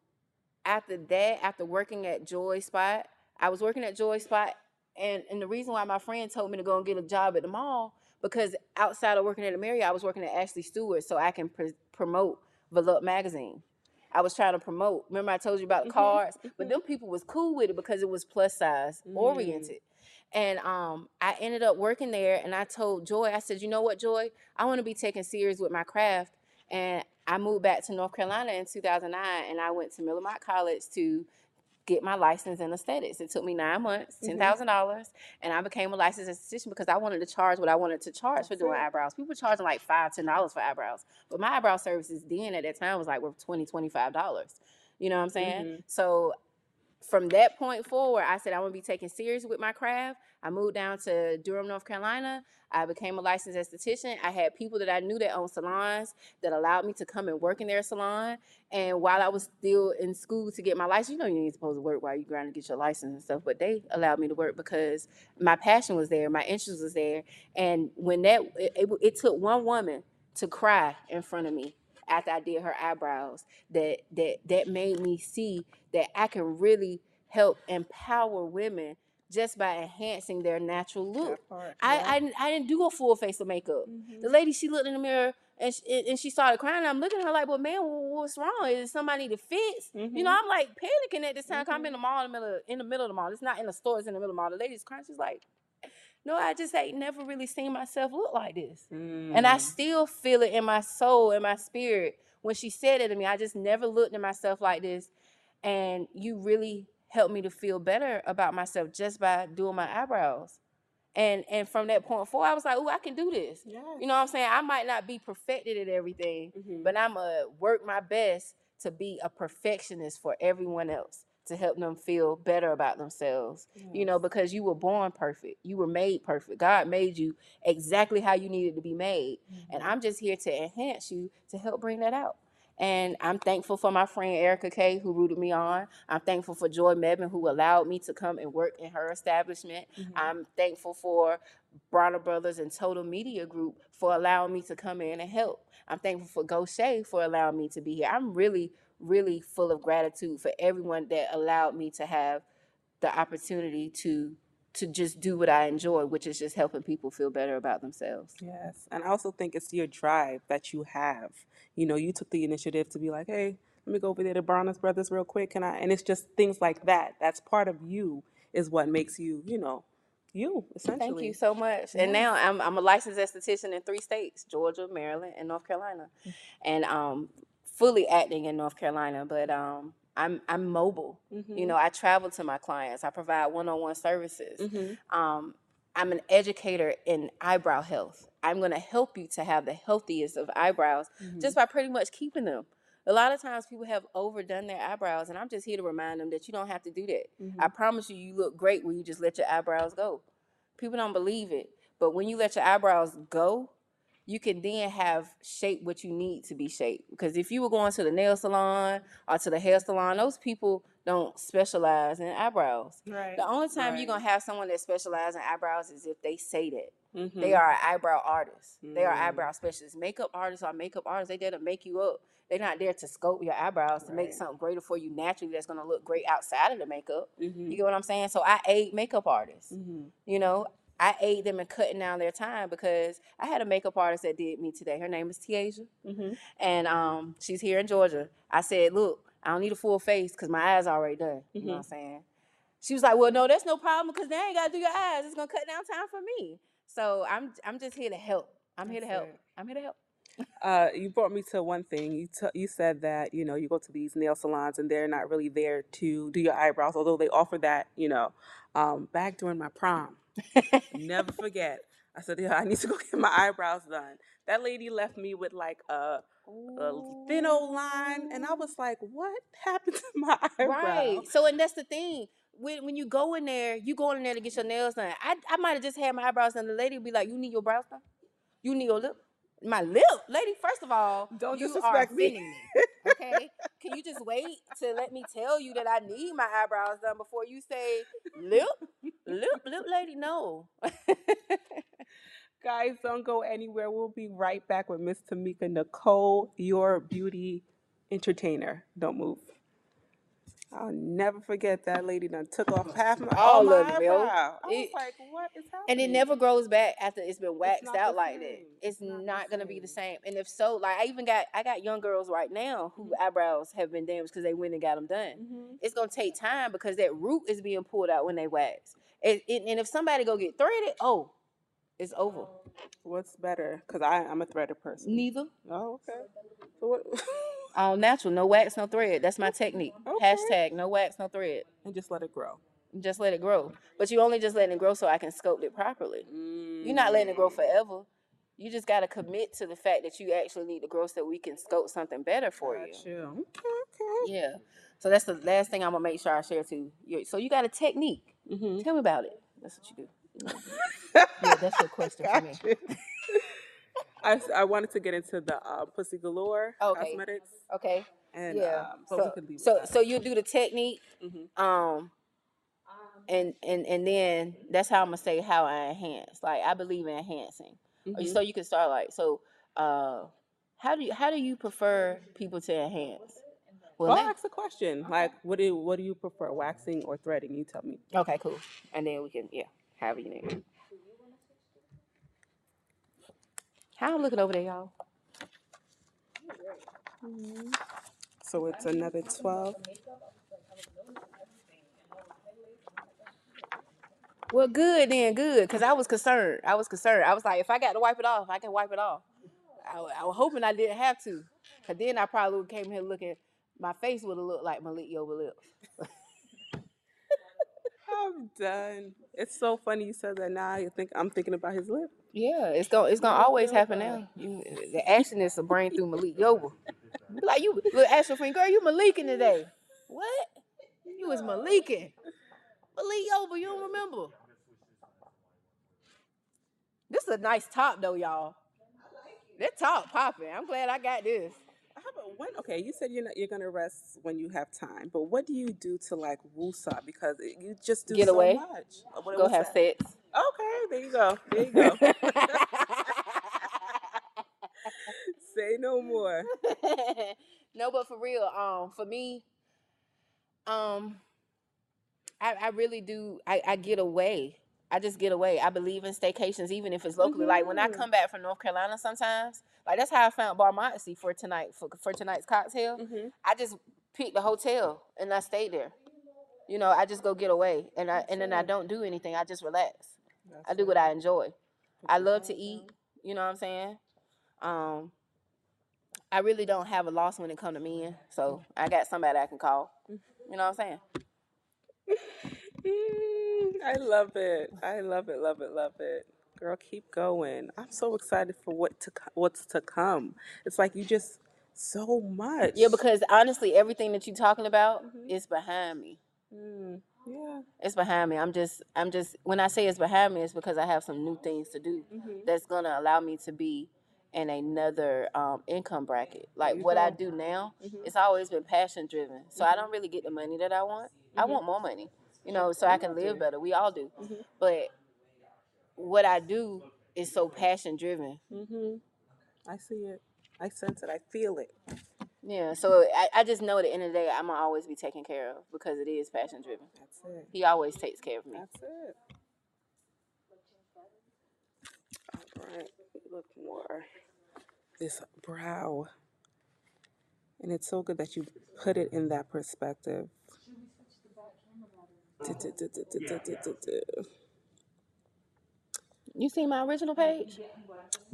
after that, after working at Joy Spot, I was working at Joy Spot, and and the reason why my friend told me to go and get a job at the mall because outside of working at the Marriott, I was working at Ashley Stewart, so I can pr- promote Volupte magazine. I was trying to promote. Remember, I told you about the Mhm, cards, but mhm. them people was cool with it because it was plus size Mm. oriented. And um, I ended up working there, and I told Joy, I said, you know what, Joy, I want to be taken serious with my craft. And I moved back to North Carolina in 2009, and I went to Miller-Motte College to get my license in aesthetics. It took me nine months, ten thousand dollars, and I became a licensed esthetician because I wanted to charge what I wanted to charge for doing it. eyebrows. People were charging like five, ten dollars for eyebrows, but my eyebrow services then at that time was like worth 20 dollars. You know what I'm saying? Mhm. So from that point forward, I said I want to be taken serious with my craft. I moved down to Durham, North Carolina. I became a licensed esthetician. I had people that I knew that owned salons that allowed me to come and work in their salon. And while I was still in school to get my license, you know, you ain't supposed to work while you're trying to get your license and stuff, but they allowed me to work because my passion was there, my interest was there. And when that, it, it, it took one woman to cry in front of me after I did her eyebrows that that that made me see that I can really help empower women just by enhancing their natural look. That part, I, yeah. I didn't- I didn't do a full face of makeup. The mm-hmm. lady she looked in the mirror and she, and she started crying. I'm looking at her like, "Well, man, wh- what's wrong? Is somebody to fix?" You know, mm-hmm. I'm like panicking at this time. 'cause I'm in mm-hmm. the mall in the middle in the middle of the mall. It's not in the store. It's in the middle of the mall. The lady's crying. She's like, "No, I just ain't never really seen myself look like this." And I Mm. still feel it in my soul, in my spirit. When she said it to me, I just never looked at myself like this. And you really helped me to feel better about myself just by doing my eyebrows. And and from that point forward, I was like, oh, I can do this. Yes. You know what I'm saying? I might not be perfected at everything, Mhm. but I'm going to work my best to be a perfectionist for everyone else to help them feel better about themselves you know, because you were born perfect. You were made perfect. God made you exactly how you needed to be made. And I'm just here to enhance you to help bring that out. And I'm thankful for my friend Erica Kay who rooted me on. I'm thankful for Joy Mebin who allowed me to come and work in her establishment. Mhm. I'm thankful for Bronner Brothers and Total Media Group for allowing me to come in and help. I'm thankful for Gaucher for allowing me to be here. I'm really, really full of gratitude for everyone that allowed me to have the opportunity to to just do what I enjoy, which is just helping people feel better about themselves. Yes. And I also think it's your drive that you have. You know, you took the initiative to be like, hey, let me go over there to Bronner's Brothers real quick. Can I? And it's just things like that. That's part of you, is what makes you, you know, you, essentially. Thank you so much. And now I'm I'm a licensed esthetician in three states: Georgia, Maryland, and North Carolina, and um fully acting in North Carolina. But um I'm I'm mobile. You know, I travel to my clients. I provide one-on-one services. hmm um, I'm an educator in eyebrow health. I'm going to help you to have the healthiest of eyebrows just by pretty much keeping them. A lot of times people have overdone their eyebrows, and I'm just here to remind them that you don't have to do that. I promise you, you look great when you just let your eyebrows go. People don't believe it, but when you let your eyebrows go, you can then have shape what you need to be shaped. Because if you were going to the nail salon or to the hair salon, those people don't specialize in eyebrows. Right. The only time you're gonna have someone that specializes in eyebrows is if they say that. Mhm. They are an eyebrow artists. They are eyebrow specialists. Makeup artists are makeup artists. They there to make you up. They're not there to sculpt your eyebrows to make something greater for you naturally that's gonna look great outside of the makeup. Mhm. You get what I'm saying? So I aid makeup artists. Mhm. You know, I aid them in cutting down their time because I had a makeup artist that did me today. Her name is Tiaja Mhm. and um, she's here in Georgia. I said, look, I don't need a full face because my eyes already done. You know what I'm saying? she was like, "Well, no, that's no problem because now I ain't gotta do your eyes. It's gonna cut down time for me." So I'm I'm just here to help. I'm here to help. it. I'm here to help. Uh, you brought me to one thing. You t- you said that you know you go to these nail salons and they're not really there to do your eyebrows, although they offer that. You know, um, back during my prom, never forget. I said, yeah, I need to go get my eyebrows done. That lady left me with like a, a thin old line, and I was like, what happened to my eyebrows? Right. So and that's the thing. When when you go in there, you go in there to get your nails done. I I might have just had my eyebrows done. The lady would be like, "You need your brows done? You need your lip? My lip, lady. First of all, Don't you disrespect are me. me. Okay? Can you just wait to let me tell you that I need my eyebrows done before you say lip, lip, lip, lady? No. Guys, don't go anywhere. We'll be right back with Miss Tameka Nichole, your beauty entertainer. Don't move. I'll never forget that lady done took off half my All all of my it, yo. eyebrow. I was It- like, what is happening? and it never grows back after it's been waxed not out the like that. same. It's It's not not, gonna be the same. same. And if so, like I even got I got young girls right now who eyebrows have been damaged because they went and got them done. Mhm. It's gonna take time because that root is being pulled out when they wax. And if somebody go get threaded, oh, it's over. What's better? Because I'm a threaded person. Neither. Oh, okay. So what? All natural, no wax, no thread. That's my technique. Okay. Hashtag no wax, no thread. and just let it grow. Just let it grow. But you only just letting it grow so I can sculpt it properly. You're not letting it grow forever. You just gotta commit to the fact that you actually need to grow so we can sculpt something better for you. Got you. Okay, Yeah. So that's the last thing I'm gonna make sure I share too. You- So you got a technique. okay. hmm Tell me about it. That's what you do. Yeah, that's your question for me. I, s- I wanted to get into the uh, Pussy Galore Okay. cosmetics. Okay. And, yeah. um, but we so could leave so, that. so you do the technique, Mhm. um, and and and then that's how I'm gonna say how I enhance. Like I believe in enhancing. Mhm. So you can start like so. Uh, how do you how do you prefer people to enhance? Well, let- ask the question. Like, what do what do you prefer, waxing or threading? You tell me. Okay, cool. And then we can, yeah, however you need. How I'm looking over there, y'all. So it's another twelve. Well, good then, good, because I was concerned. I was concerned. I was like, if I got to wipe it off, I can wipe it off. I, wa- I was hoping I didn't have to, because then I probably would came here looking. My face would have looked like Malik Yoba lips. I'm done. It's so funny you said that. Now you think I'm thinking about his lip. Yeah, it's gonna it's gonna oh always happen now. You, the action is a brain through Malik Yoba. Like you, look, ask your friend, girl, you Maliking today? What? You was Maliking. Malik Yoba, you don't remember? This is a nice top though, y'all. That top popping. I'm glad I got this. How about when? Okay, you said you're not, you're gonna rest when you have time, but what do you do to like woosah? Because it, you just do Get so away. much. Uh, what- Go what's have that? sex. Okay, there you go. There you go. Say no more. no, but for real, um, for me, um, I, I really do. I, I get away. I just get away. I believe in staycations, even if it's locally. Like when I Mhm. come back from North Carolina, sometimes, like that's how I found Bar Moxy for tonight for for tonight's cocktail. hmm I just picked the hotel and I stayed there. You know, I just go get away, and I and then I don't do anything. I just relax. I do what I enjoy. I love to eat. You know what I'm saying? Um, I really don't have a loss when it come to men, so I got somebody I can call. You know what I'm saying? I love it. I love it. Love it. Love it. Girl, keep going. I'm so excited for what to co- what's to come. It's like you just so much. Yeah, because honestly, everything that you're talking about Mhm. is behind me. Mm, yeah. It's behind me. I'm just, I'm just. When I say it's behind me, it's because I have some new things to do Mhm. that's gonna allow me to be in another um, income bracket. Like you what I go. do now, Mhm. it's always been passion driven. So I don't really get the money that I want. I Mhm. want more money, you know, so I can live better. We all do. Mhm. But what I do is so passion driven. Mhm. I see it. I sense it. I feel it. Yeah. So I, I just know at the end of the day, I'm gonna always be taken care of because it is passion driven. That's it. He always takes care of me. That's it. All right. Look more. This brow. And it's so good that you put it in that perspective. You see my original page?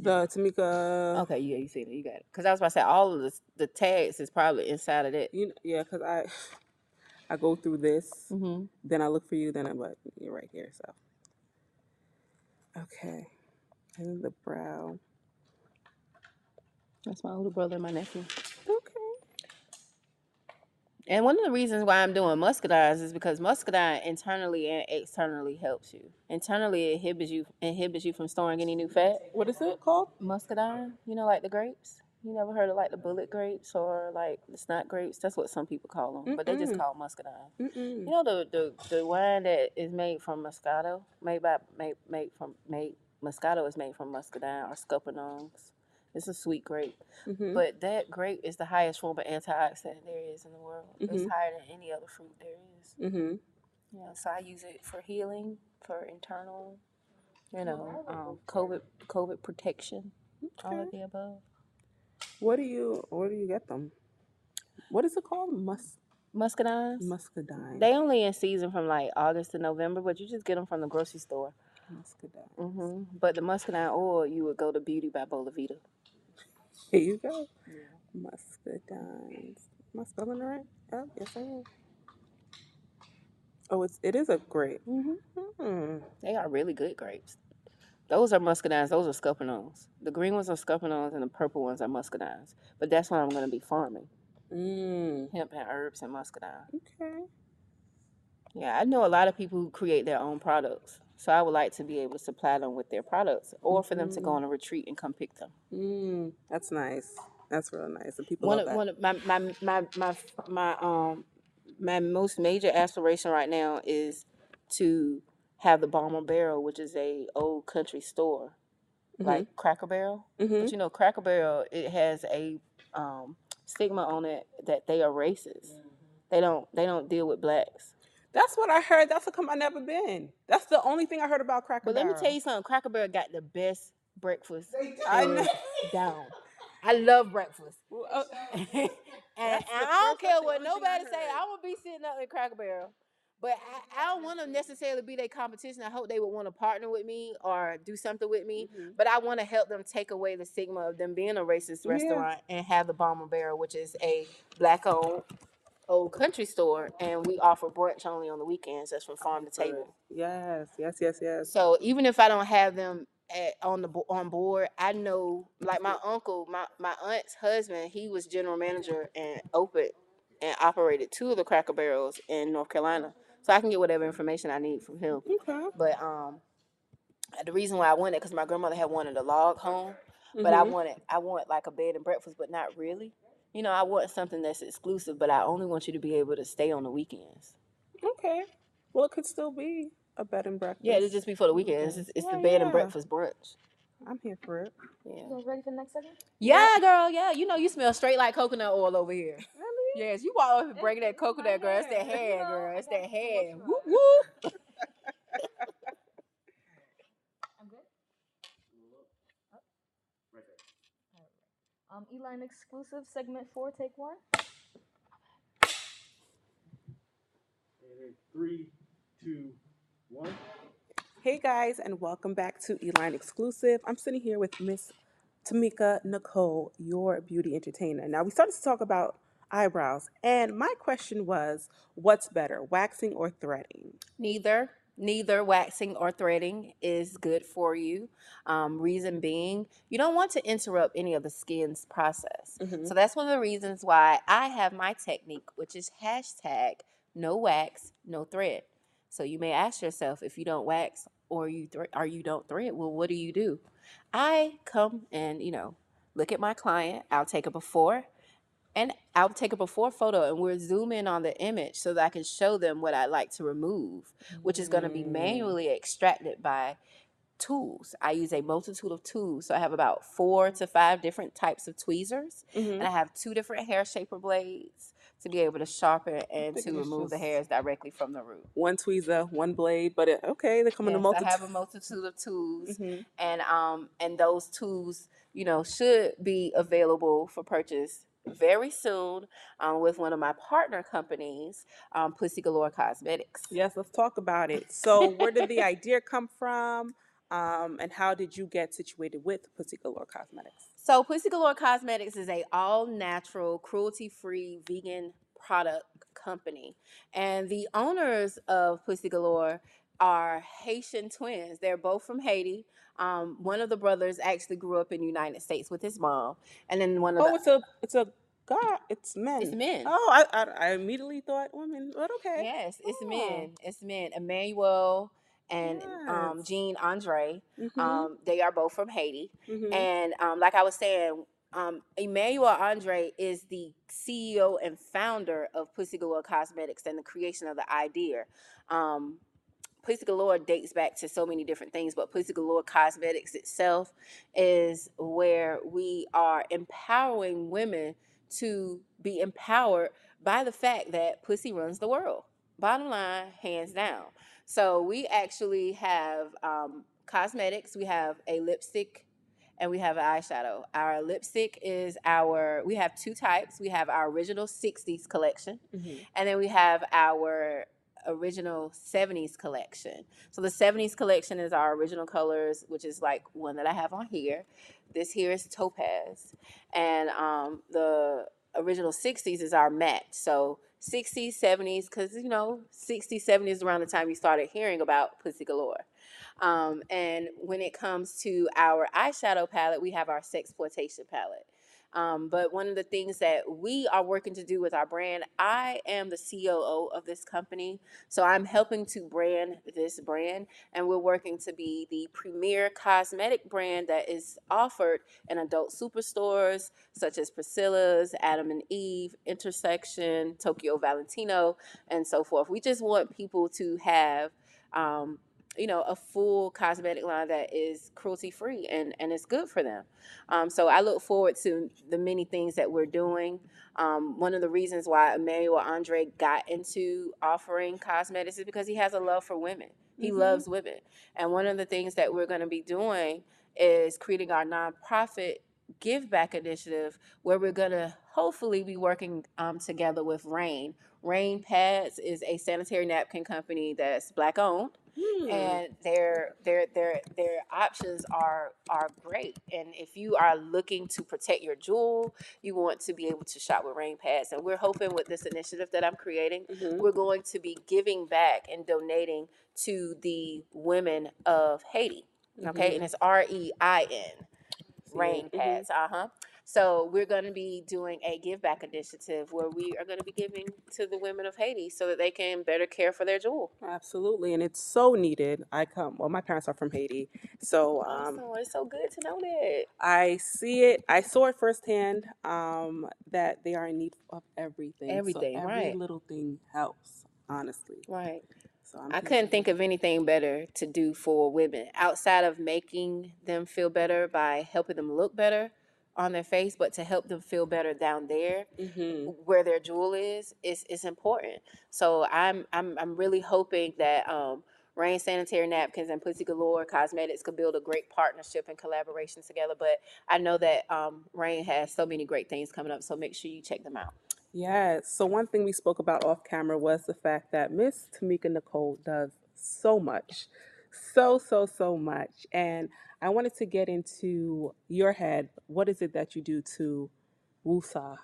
The Tameka. Okay, yeah, you see it. You got it. Because I was about to say all of the the tags is probably inside of that. You know, yeah, because I I go through this, Mm-hmm. then I look for you, then I'm like, you're right here. So okay, and the brow. That's my older brother and my nephew. And one of the reasons why I'm doing muscadines is because muscadine internally and externally helps you. Internally, it inhibits you inhibits you from storing any new fat. What is it called? Muscadine, you know, like the grapes. You never heard of like the bullet grapes or like the snot grapes? That's what some people call them, but they just Mm-mm. call muscadine. You Mm-mm. know the, the the wine that is made from Moscato, made by made made from made Moscato is made from muscadine or scuppernongs. It's a sweet grape, Mm-hmm. but that grape is the highest form of antioxidant there is in the world. It's Mhm. higher than any other fruit there is. mm-hmm. Yeah, so I use it for healing, for internal, you know, um, COVID COVID protection, all of the above. What do you where do you get them? What is it called? Mus Muscadines. muscadine. They only in season from like August to November, but you just get them from the grocery store. muscadine. Mm-hmm. But the muscadine oil, you would go to Beauty by Bolavita. Here you go. Muscadines. Am I spelling it right? Oh, yes I am. Oh, it's it is a grape. hmm Hmm. They are really good grapes. Those are muscadines. Those are scuppernongs. The green ones are scuppernongs, and the purple ones are muscadines. But that's what I'm going to be farming: Mm. hemp and herbs and muscadine. Okay. Yeah, I know a lot of people who create their own products. So I would like to be able to supply them with their products, or for them to go on a retreat and come pick them. Mm. That's nice. That's real nice. And people one love of, that. one of my, my my my my um my most major aspiration right now is to have the Balmer Barrel, which is a old country store like Cracker Barrel. mm-hmm. But you know, Cracker Barrel it has a um, stigma on it that they are racist. They don't they don't deal with blacks. That's what I heard. That's how come I never been. That's the only thing I heard about Cracker But let me Barrel. tell you something. Cracker Barrel got the best breakfast They do. I hands down. I love breakfast. Well, uh, and, and That's the I don't first- care the what only thing I nobody say. heard. I will be sitting up in Cracker Barrel. But I, I don't want to necessarily be their competition. I hope they would want to partner with me or do something with me. Mhm. But I want to help them take away the stigma of them being a racist Yeah. restaurant and have the Balmer Barrel, which is a black owned old country store. And we offer brunch only on the weekends. That's from farm to table. Yes, yes, yes, yes. So even if I don't have them at, on the bo- on board, I know like my uncle, my my aunt's husband, he was general manager and opened and operated two of the Cracker Barrels in North Carolina. So I can get whatever information I need from him. Okay. But um, the reason why I wanted because my grandmother had wanted a log home, but I Mhm. wanted I want like a bed and breakfast, but not really. You know, I want something that's exclusive, but I only want you to be able to stay on the weekends. Okay. Well, it could still be a bed and breakfast. Yeah, it'll just be for the weekends. It's, mm-hmm. it's the Yeah, bed yeah. and breakfast brunch. I'm here for it. Yeah. You guys ready for the next segment? Yeah, girl. Yeah, you know you smell straight like coconut oil over here. Really? Yes, you walk over It's- breaking that it's my coconut, girl. It's that hair, hair, you know, girl. I It's got that hair. Woo Whoop whoop. I'm good. Um, Eline exclusive segment four, take one. Three, two, one. Hey guys, and welcome back to Eline Exclusive. I'm sitting here with Miss Tameka Nichole, your beauty entertainer. Now, we started to talk about eyebrows, and my question was what's better, waxing or threading? Neither, neither waxing or threading is good for you. Um, reason being, you don't want to interrupt any of the skin's process. Mhm. So that's one of the reasons why I have my technique, which is hashtag no wax, no thread. So you may ask yourself if you don't wax or you thre- or you don't thread, well, what do you do? I come and you know look at my client. I'll take a before and I'll take a before photo and we'll zoom in on the image so that I can show them what I like to remove, which is going to be Mm. manually extracted by tools. I use a multitude of tools. So I have about four to five different types of tweezers Mhm. and I have two different hair shaper blades to be able to sharpen and to remove the hairs directly from the root. One tweezer, one blade, but it, okay, they come in a multitude. I have a multitude of tools Mhm. and um and those tools you know should be available for purchase very soon um, with one of my partner companies, um, Pussy Galore Cosmetics. Yes, let's talk about it. So, where did the idea come from? Um, and how did you get situated with Pussy Galore Cosmetics? So Pussy Galore Cosmetics is a all natural, cruelty free vegan product company. And the owners of Pussy Galore are Haitian twins. They're both from Haiti. Um, one of the brothers actually grew up in the United States with his mom. And then one of Oh, the it's a it's a god. It's men. it's men. Oh, I, I I immediately thought women, but okay. Yes, it's Oh. men. It's men. Emmanuel and um, Yes. Jean Andre. Mhm, Um, they are both from Haiti. mhm. And um, like I was saying, um, Emmanuel Andre is the CEO and founder of Pussy Galore Cosmetics and the creation of the idea. Um, Pussy Galore dates back to so many different things, but Pussy Galore Cosmetics itself is where we are empowering women to be empowered by the fact that pussy runs the world. Bottom line, hands down. So we actually have um, cosmetics. We have a lipstick and we have an eyeshadow. Our lipstick is our, we have two types. We have our original 60s collection, Mhm. and then we have our original 70s collection. So the 70s collection is our original colors, which is like one that I have on here. This here is topaz. And um, the original 60s is our matte. So 60s, 70s, because you know, 60s, 70s is around the time you started hearing about Pussy Galore. Um, and when it comes to our eyeshadow palette, we have our Sexploitation palette. Um, but one of the things that we are working to do with our brand, I am the COO of this company. So I'm helping to brand this brand, and we're working to be the premier cosmetic brand that is offered in adult superstores such as Priscilla's, Adam and Eve, Intersection, Tokyo Valentino, and so forth. We just want people to have. Um, you know, a full cosmetic line that is cruelty free and, and it's good for them. Um, so I look forward to the many things that we're doing. Um, one of the reasons why Emmanuel Andre got into offering cosmetics is because he has a love for women. He Mhm. loves women. And one of the things that we're going to be doing is creating our nonprofit give back initiative where we're going to hopefully be working um, together with Rain. Rain Pads is a sanitary napkin company that's black owned Hmm. and their their their their options are are great. And if you are looking to protect your jewel, you want to be able to shop with Rain Pads. And we're hoping with this initiative that I'm creating, Mhm. we're going to be giving back and donating to the women of Haiti. Okay, Mhm. and it's R E I N. Rain mhm. Pads. Uh huh. So we're going to be doing a give back initiative where we are going to be giving to the women of Haiti so that they can better care for their jewel. Absolutely, and it's so needed. I come. Well, my parents are from Haiti, so um, Awesome. It's so good to know that. I see it. I saw it firsthand. Um, that they are in need of everything. Everything, so every right. little thing helps. Honestly, Right. so I'm I couldn't think of anything better to do for women outside of making them feel better by helping them look better on their face, but to help them feel better down there hmm where their jewel is is is important. So I'm I'm I'm really hoping that um Rain Sanitary Napkins and Pussy Galore Cosmetics could build a great partnership and collaboration together. But I know that um, Rain has so many great things coming up, so make sure you check them out. Yes. So one thing we spoke about off camera was the fact that Miss Tameka Nichole does so much, so so so much, and I wanted to get into your head. What is it that you do to Wusa?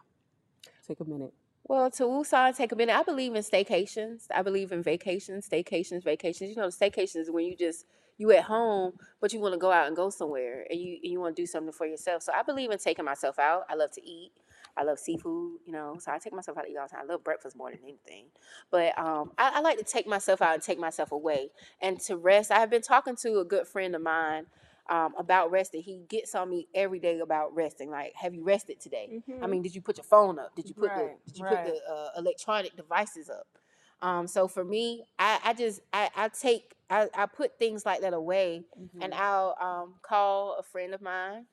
Take a minute. Well, to Wusan, take a minute. I believe in staycations. I believe in vacations, staycations, vacations. You know, the staycations is when you just you at home, but you want to go out and go somewhere, and you and you want to do something for yourself. So I believe in taking myself out. I love to eat. I love seafood. You know, so I take myself out to eat all the time. I love breakfast more than anything. But um, I, I like to take myself out and take myself away and to rest. I have been talking to a good friend of mine. Um, about resting, he gets on me every day about resting. Like, have you rested today? I mean, did you put your phone up? Did you put Mm-hmm. Right, the did you right. put the uh, electronic devices up? Um, so for me, I, I just I, I take I, I put things like that away, Mm-hmm. and I'll um, call a friend of mine.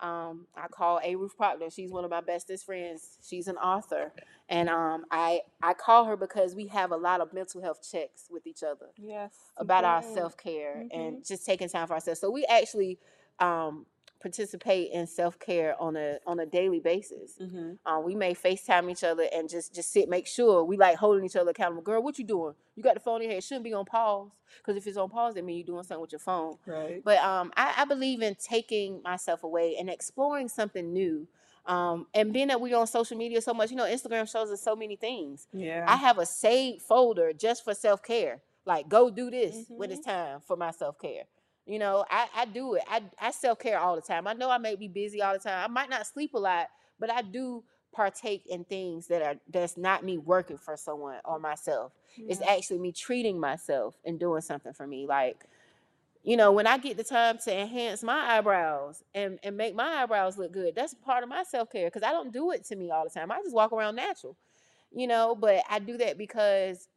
Um, I call A. Ruth Proctor. She's one of my bestest friends. She's an author, and um, I I call her because we have a lot of mental health checks with each other yes. about our self care Mhm. and just taking time for ourselves. So we actually um, participate in self care on a on a daily basis. Mm-hmm. Um, we may FaceTime each other and just just sit, make sure we like holding each other accountable. Girl, what you doing? You got the phone in your hand. It shouldn't be on pause. Because if it's on pause, that means you're doing something with your phone. Right. But um, I, I believe in taking myself away and exploring something new. Um, and being that we're on social media so much, you know, Instagram shows us so many things. Yeah. I have a saved folder just for self care. Like, go do this when it's time for my self care. You know, I, I do it. I, I self care all the time. I know I may be busy all the time. I might not sleep a lot, but I do partake in things that are that's not me working for someone or myself. It's actually me treating myself and doing something for me. Like, you know, when I get the time to enhance my eyebrows and, and make my eyebrows look good, that's part of my self care because I don't do it to me all the time. I just walk around natural, you know, but I do that because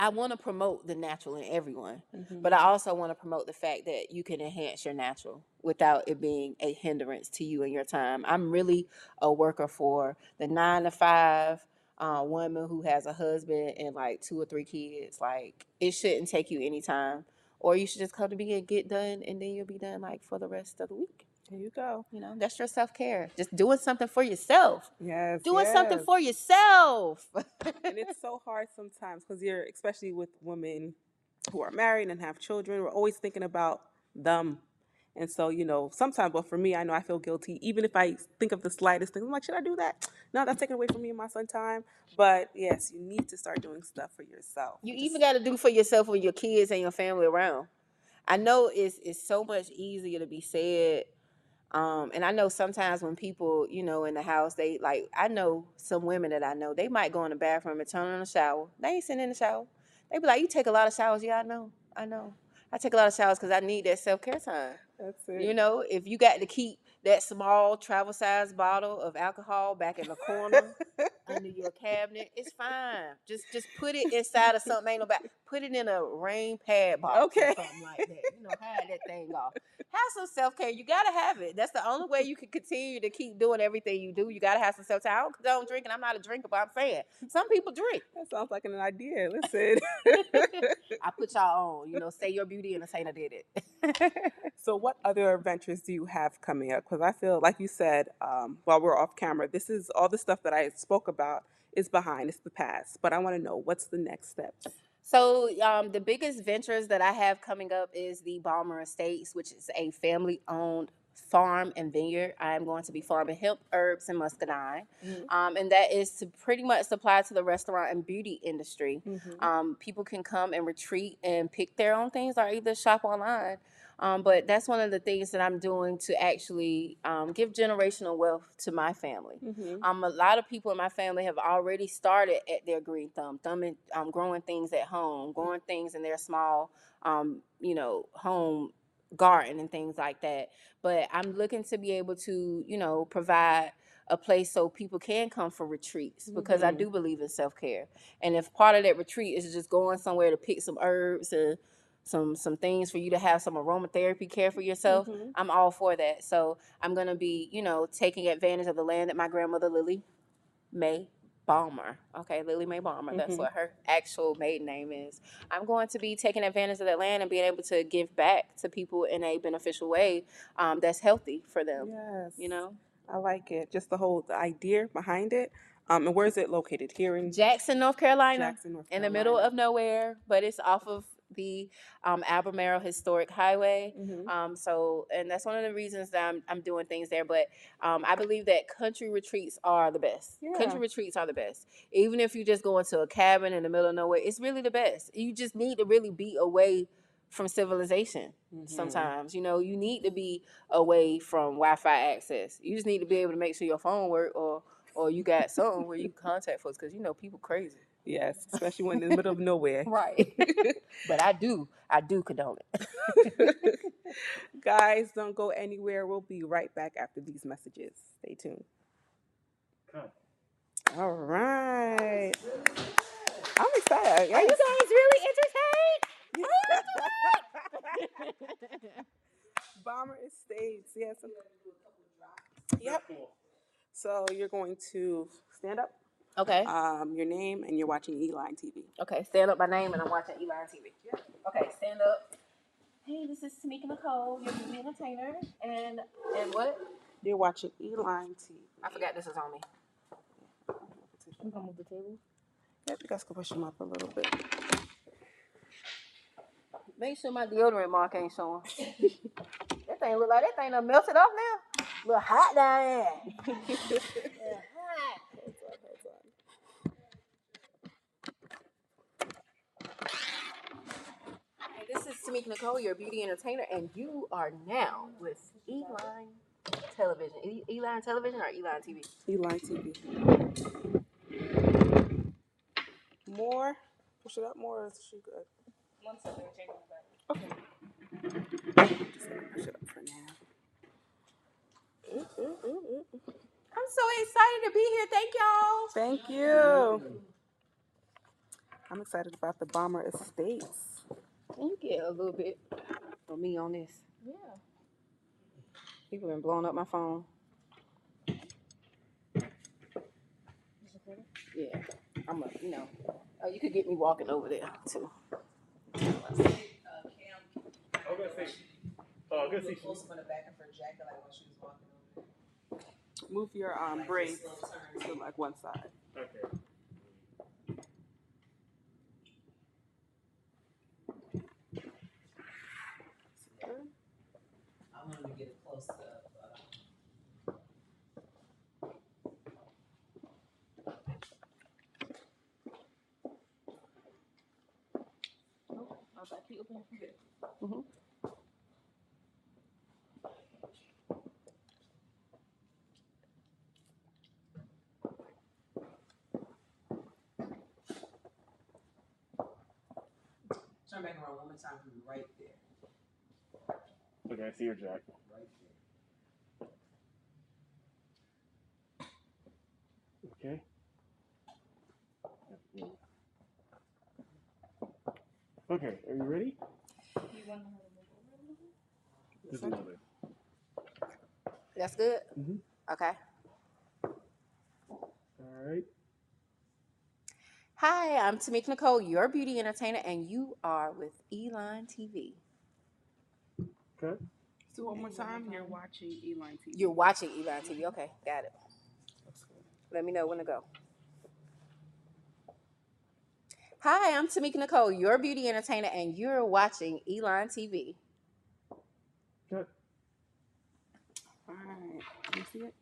I want to promote the natural in everyone. Mhm. But I also want to promote the fact that you can enhance your natural without it being a hindrance to you and your time. I'm really a worker for the nine to five uh, woman who has a husband and like two or three kids. Like it shouldn't take you any time, or you should just come to me and get done, and then you'll be done like for the rest of the week. There you go. You know, that's your self care. Just doing something for yourself. Yes. Doing something yes. for yourself. and it's so hard sometimes because you're especially with women who are married and have children we're always thinking about them and so you know sometimes but for me i know i feel guilty even if i think of the slightest thing i'm like should i do that no that's taking away from me and my son time but yes you need to start doing stuff for yourself You Just- even got to do for yourself when your kids and your family around. I know it's it's so much easier to be said. Um, and I know sometimes when people, you know, in the house, they like I know some women that I know, they might go in the bathroom and turn on the shower. They ain't sitting in the shower. They be like, You take a lot of showers, yeah, I know. I know. I take a lot of showers because I need that self care time. that's it You know, if you got to keep that small travel size bottle of alcohol back in the corner under your cabinet, it's fine. Just just put it inside of something. Ain't no back. Put it in a rain pad box Okay. or something like that. You know, hide that thing off. Have some self care. You gotta have it. That's the only way you can continue to keep doing everything you do. You gotta have some self care. I don't condone drinking. I'm not a drinker, but I'm saying some people drink. that sounds like an idea listen I put y'all on. You know, say your beauty and Saint did it. So, what other adventures do you have coming up? Because I feel, like you said, um, while we're off camera, this is all the stuff that I spoke about is behind, it's the past. But I want to know what's the next steps. So um, the biggest ventures that I have coming up is the Balmer Estates, which is a family-owned farm and vineyard. I am going to be farming hemp, herbs, and muscadine, Mhm. um, and that is to pretty much supply to the restaurant and beauty industry. Mhm. Um, people can come and retreat and pick their own things, or either shop online. Um, but that's one of the things that I'm doing to actually um, give generational wealth to my family. Mhm. Um, a lot of people in my family have already started at their green thumb, thumbing, um, growing things at home, growing things in their small, um, you know, home garden and things like that. But I'm looking to be able to, you know, provide a place so people can come for retreats because I Mhm. do believe in self care. And if part of that retreat is just going somewhere to pick some herbs and some some things for you to have some aromatherapy care for yourself, Mhm. I'm all for that. So I'm gonna be, you know, taking advantage of the land that my grandmother Lily May Balmer. Okay, Lily Mae Balmer. That's Mhm. what her actual maiden name is. I'm going to be taking advantage of that land and being able to give back to people in a beneficial way um, that's healthy for them. Yes. You know, I like it. Just the whole the idea behind it. Um, and where is it located? Here in Jackson, North Carolina, Jackson, North Carolina. in the middle of nowhere, but it's off of the um, Albemarle Historic Highway. Mhm. Um, so, and that's one of the reasons that I'm, I'm doing things there. But um, I believe that country retreats are the best. Yeah. Country retreats are the best. Even if you just go into a cabin in the middle of nowhere, it's really the best. You just need to really be away from civilization Mhm. sometimes. You know, you need to be away from Wi-Fi access. You just need to be able to make sure your phone work or or you got something where you can contact folks because you know people crazy. Yes, especially when in the middle of nowhere. Right. but I do, I do condone it. Guys, don't go anywhere. We'll be right back after these messages. Stay tuned. Come. All right. I'm excited. Are you guys really entertained? Balmer Estates. Yes. Yep. So you're going to stand up, Okay. um, your name, and you're watching Eline TV. Okay. Stand up my name and I'm watching Eli on TV. Okay. Stand up. Hey, this is Tameka Nichole, your beauty entertainer, and and what? You're watching Eline TV. I forgot this is on me. We gonna move the table. Yep, you guys push them up a little bit. Make sure my deodorant mark ain't showing. that thing look like that thing done melted off now. Little hot down there. Yeah, hot. Hey, this is Tameka Nichole, your beauty entertainer, and you are now with Eline Television. E- Eline Television or Eline TV? Eline TV. More? Push it up more, or is she good? One second, changing the back. Okay. Just gonna push it up for now. Ooh, ooh, ooh, ooh, ooh. I'm so excited to be here. Thank y'all. Thank you. Mm-hmm. I'm excited about the Balmer Estates. Can you get a little bit of me on this? Yeah. People been blowing up my phone. Yeah, I'm a, you know. Oh, you could get me walking over there too. Uh, I'm gonna say, oh, I'm gonna say, close up in the back of her jacket, like when she was walking over. Move your um, Like braids this little turn. to like one side. okay. I wanted to get a close up. Uh, Our back key open. turn back around one more time for me, right there, Okay, I see your jack. right there. Okay. Okay, are you ready? You want her to move over a little bit? Just a little bit. That's good. Mhm. Okay. All right. Hi, I'm Tameka Nichole, your beauty entertainer, and you are with Eline TV. Okay. So one more time, you're watching Eline TV. You're watching Eline TV. Okay, got it. Let me know when to go. Hi, I'm Tameka Nichole, your beauty entertainer, and you're watching Eline TV. Good. All right. Can you see it?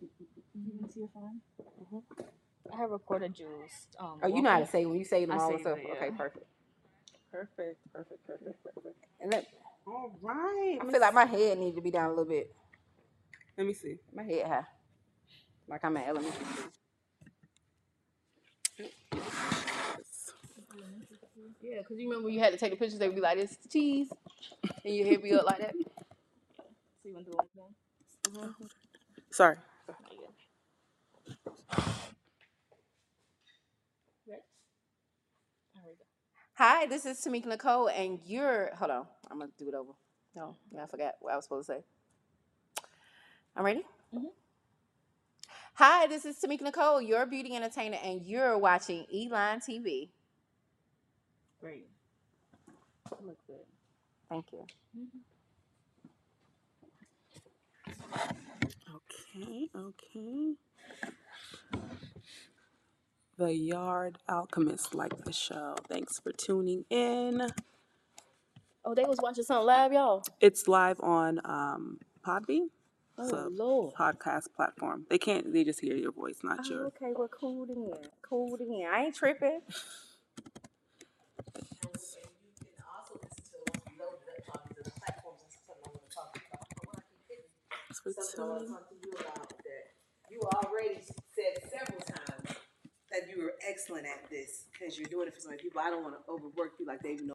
You can see your phone. I have recorded Jules. Um, Oh, you know how to say when you say them I all say and stuff. that, yeah. Okay, perfect. Perfect, perfect, perfect, perfect. And let, All right. I feel like my head needs to be down a little bit. Let me see. My head high. Like I'm at elementary school. Yeah, because you remember you had to take the pictures, they would be like, this cheese. And your head be up like that. So you want to do it again? Sorry. We go. Hi, this is Tameka Nichole, and you're. Hold on, I'm gonna do it over. No, yeah, I forgot what I was supposed to say. I'm ready. Mhm. Hi, this is Tameka Nichole, your beauty entertainer, and you're watching Eline TV. Great. Look good. Thank you. Okay, okay. The Yard Alchemist like the show. Thanks for tuning in. Oh, they was watching something live, y'all. It's live on um, Podbean. Oh So, Lord. podcast platform. They can't. They just hear your voice, not Oh, your. okay, well, cool then. Cool then. I ain't tripping. And you can also listen to it once we load it up onto the platforms and something I want to talk about. To keep hitting Thanks for something I want to tuning. talk to you about that you already said several times that you were excellent at this because you're doing it for so many people. I don't want to overwork you like they know.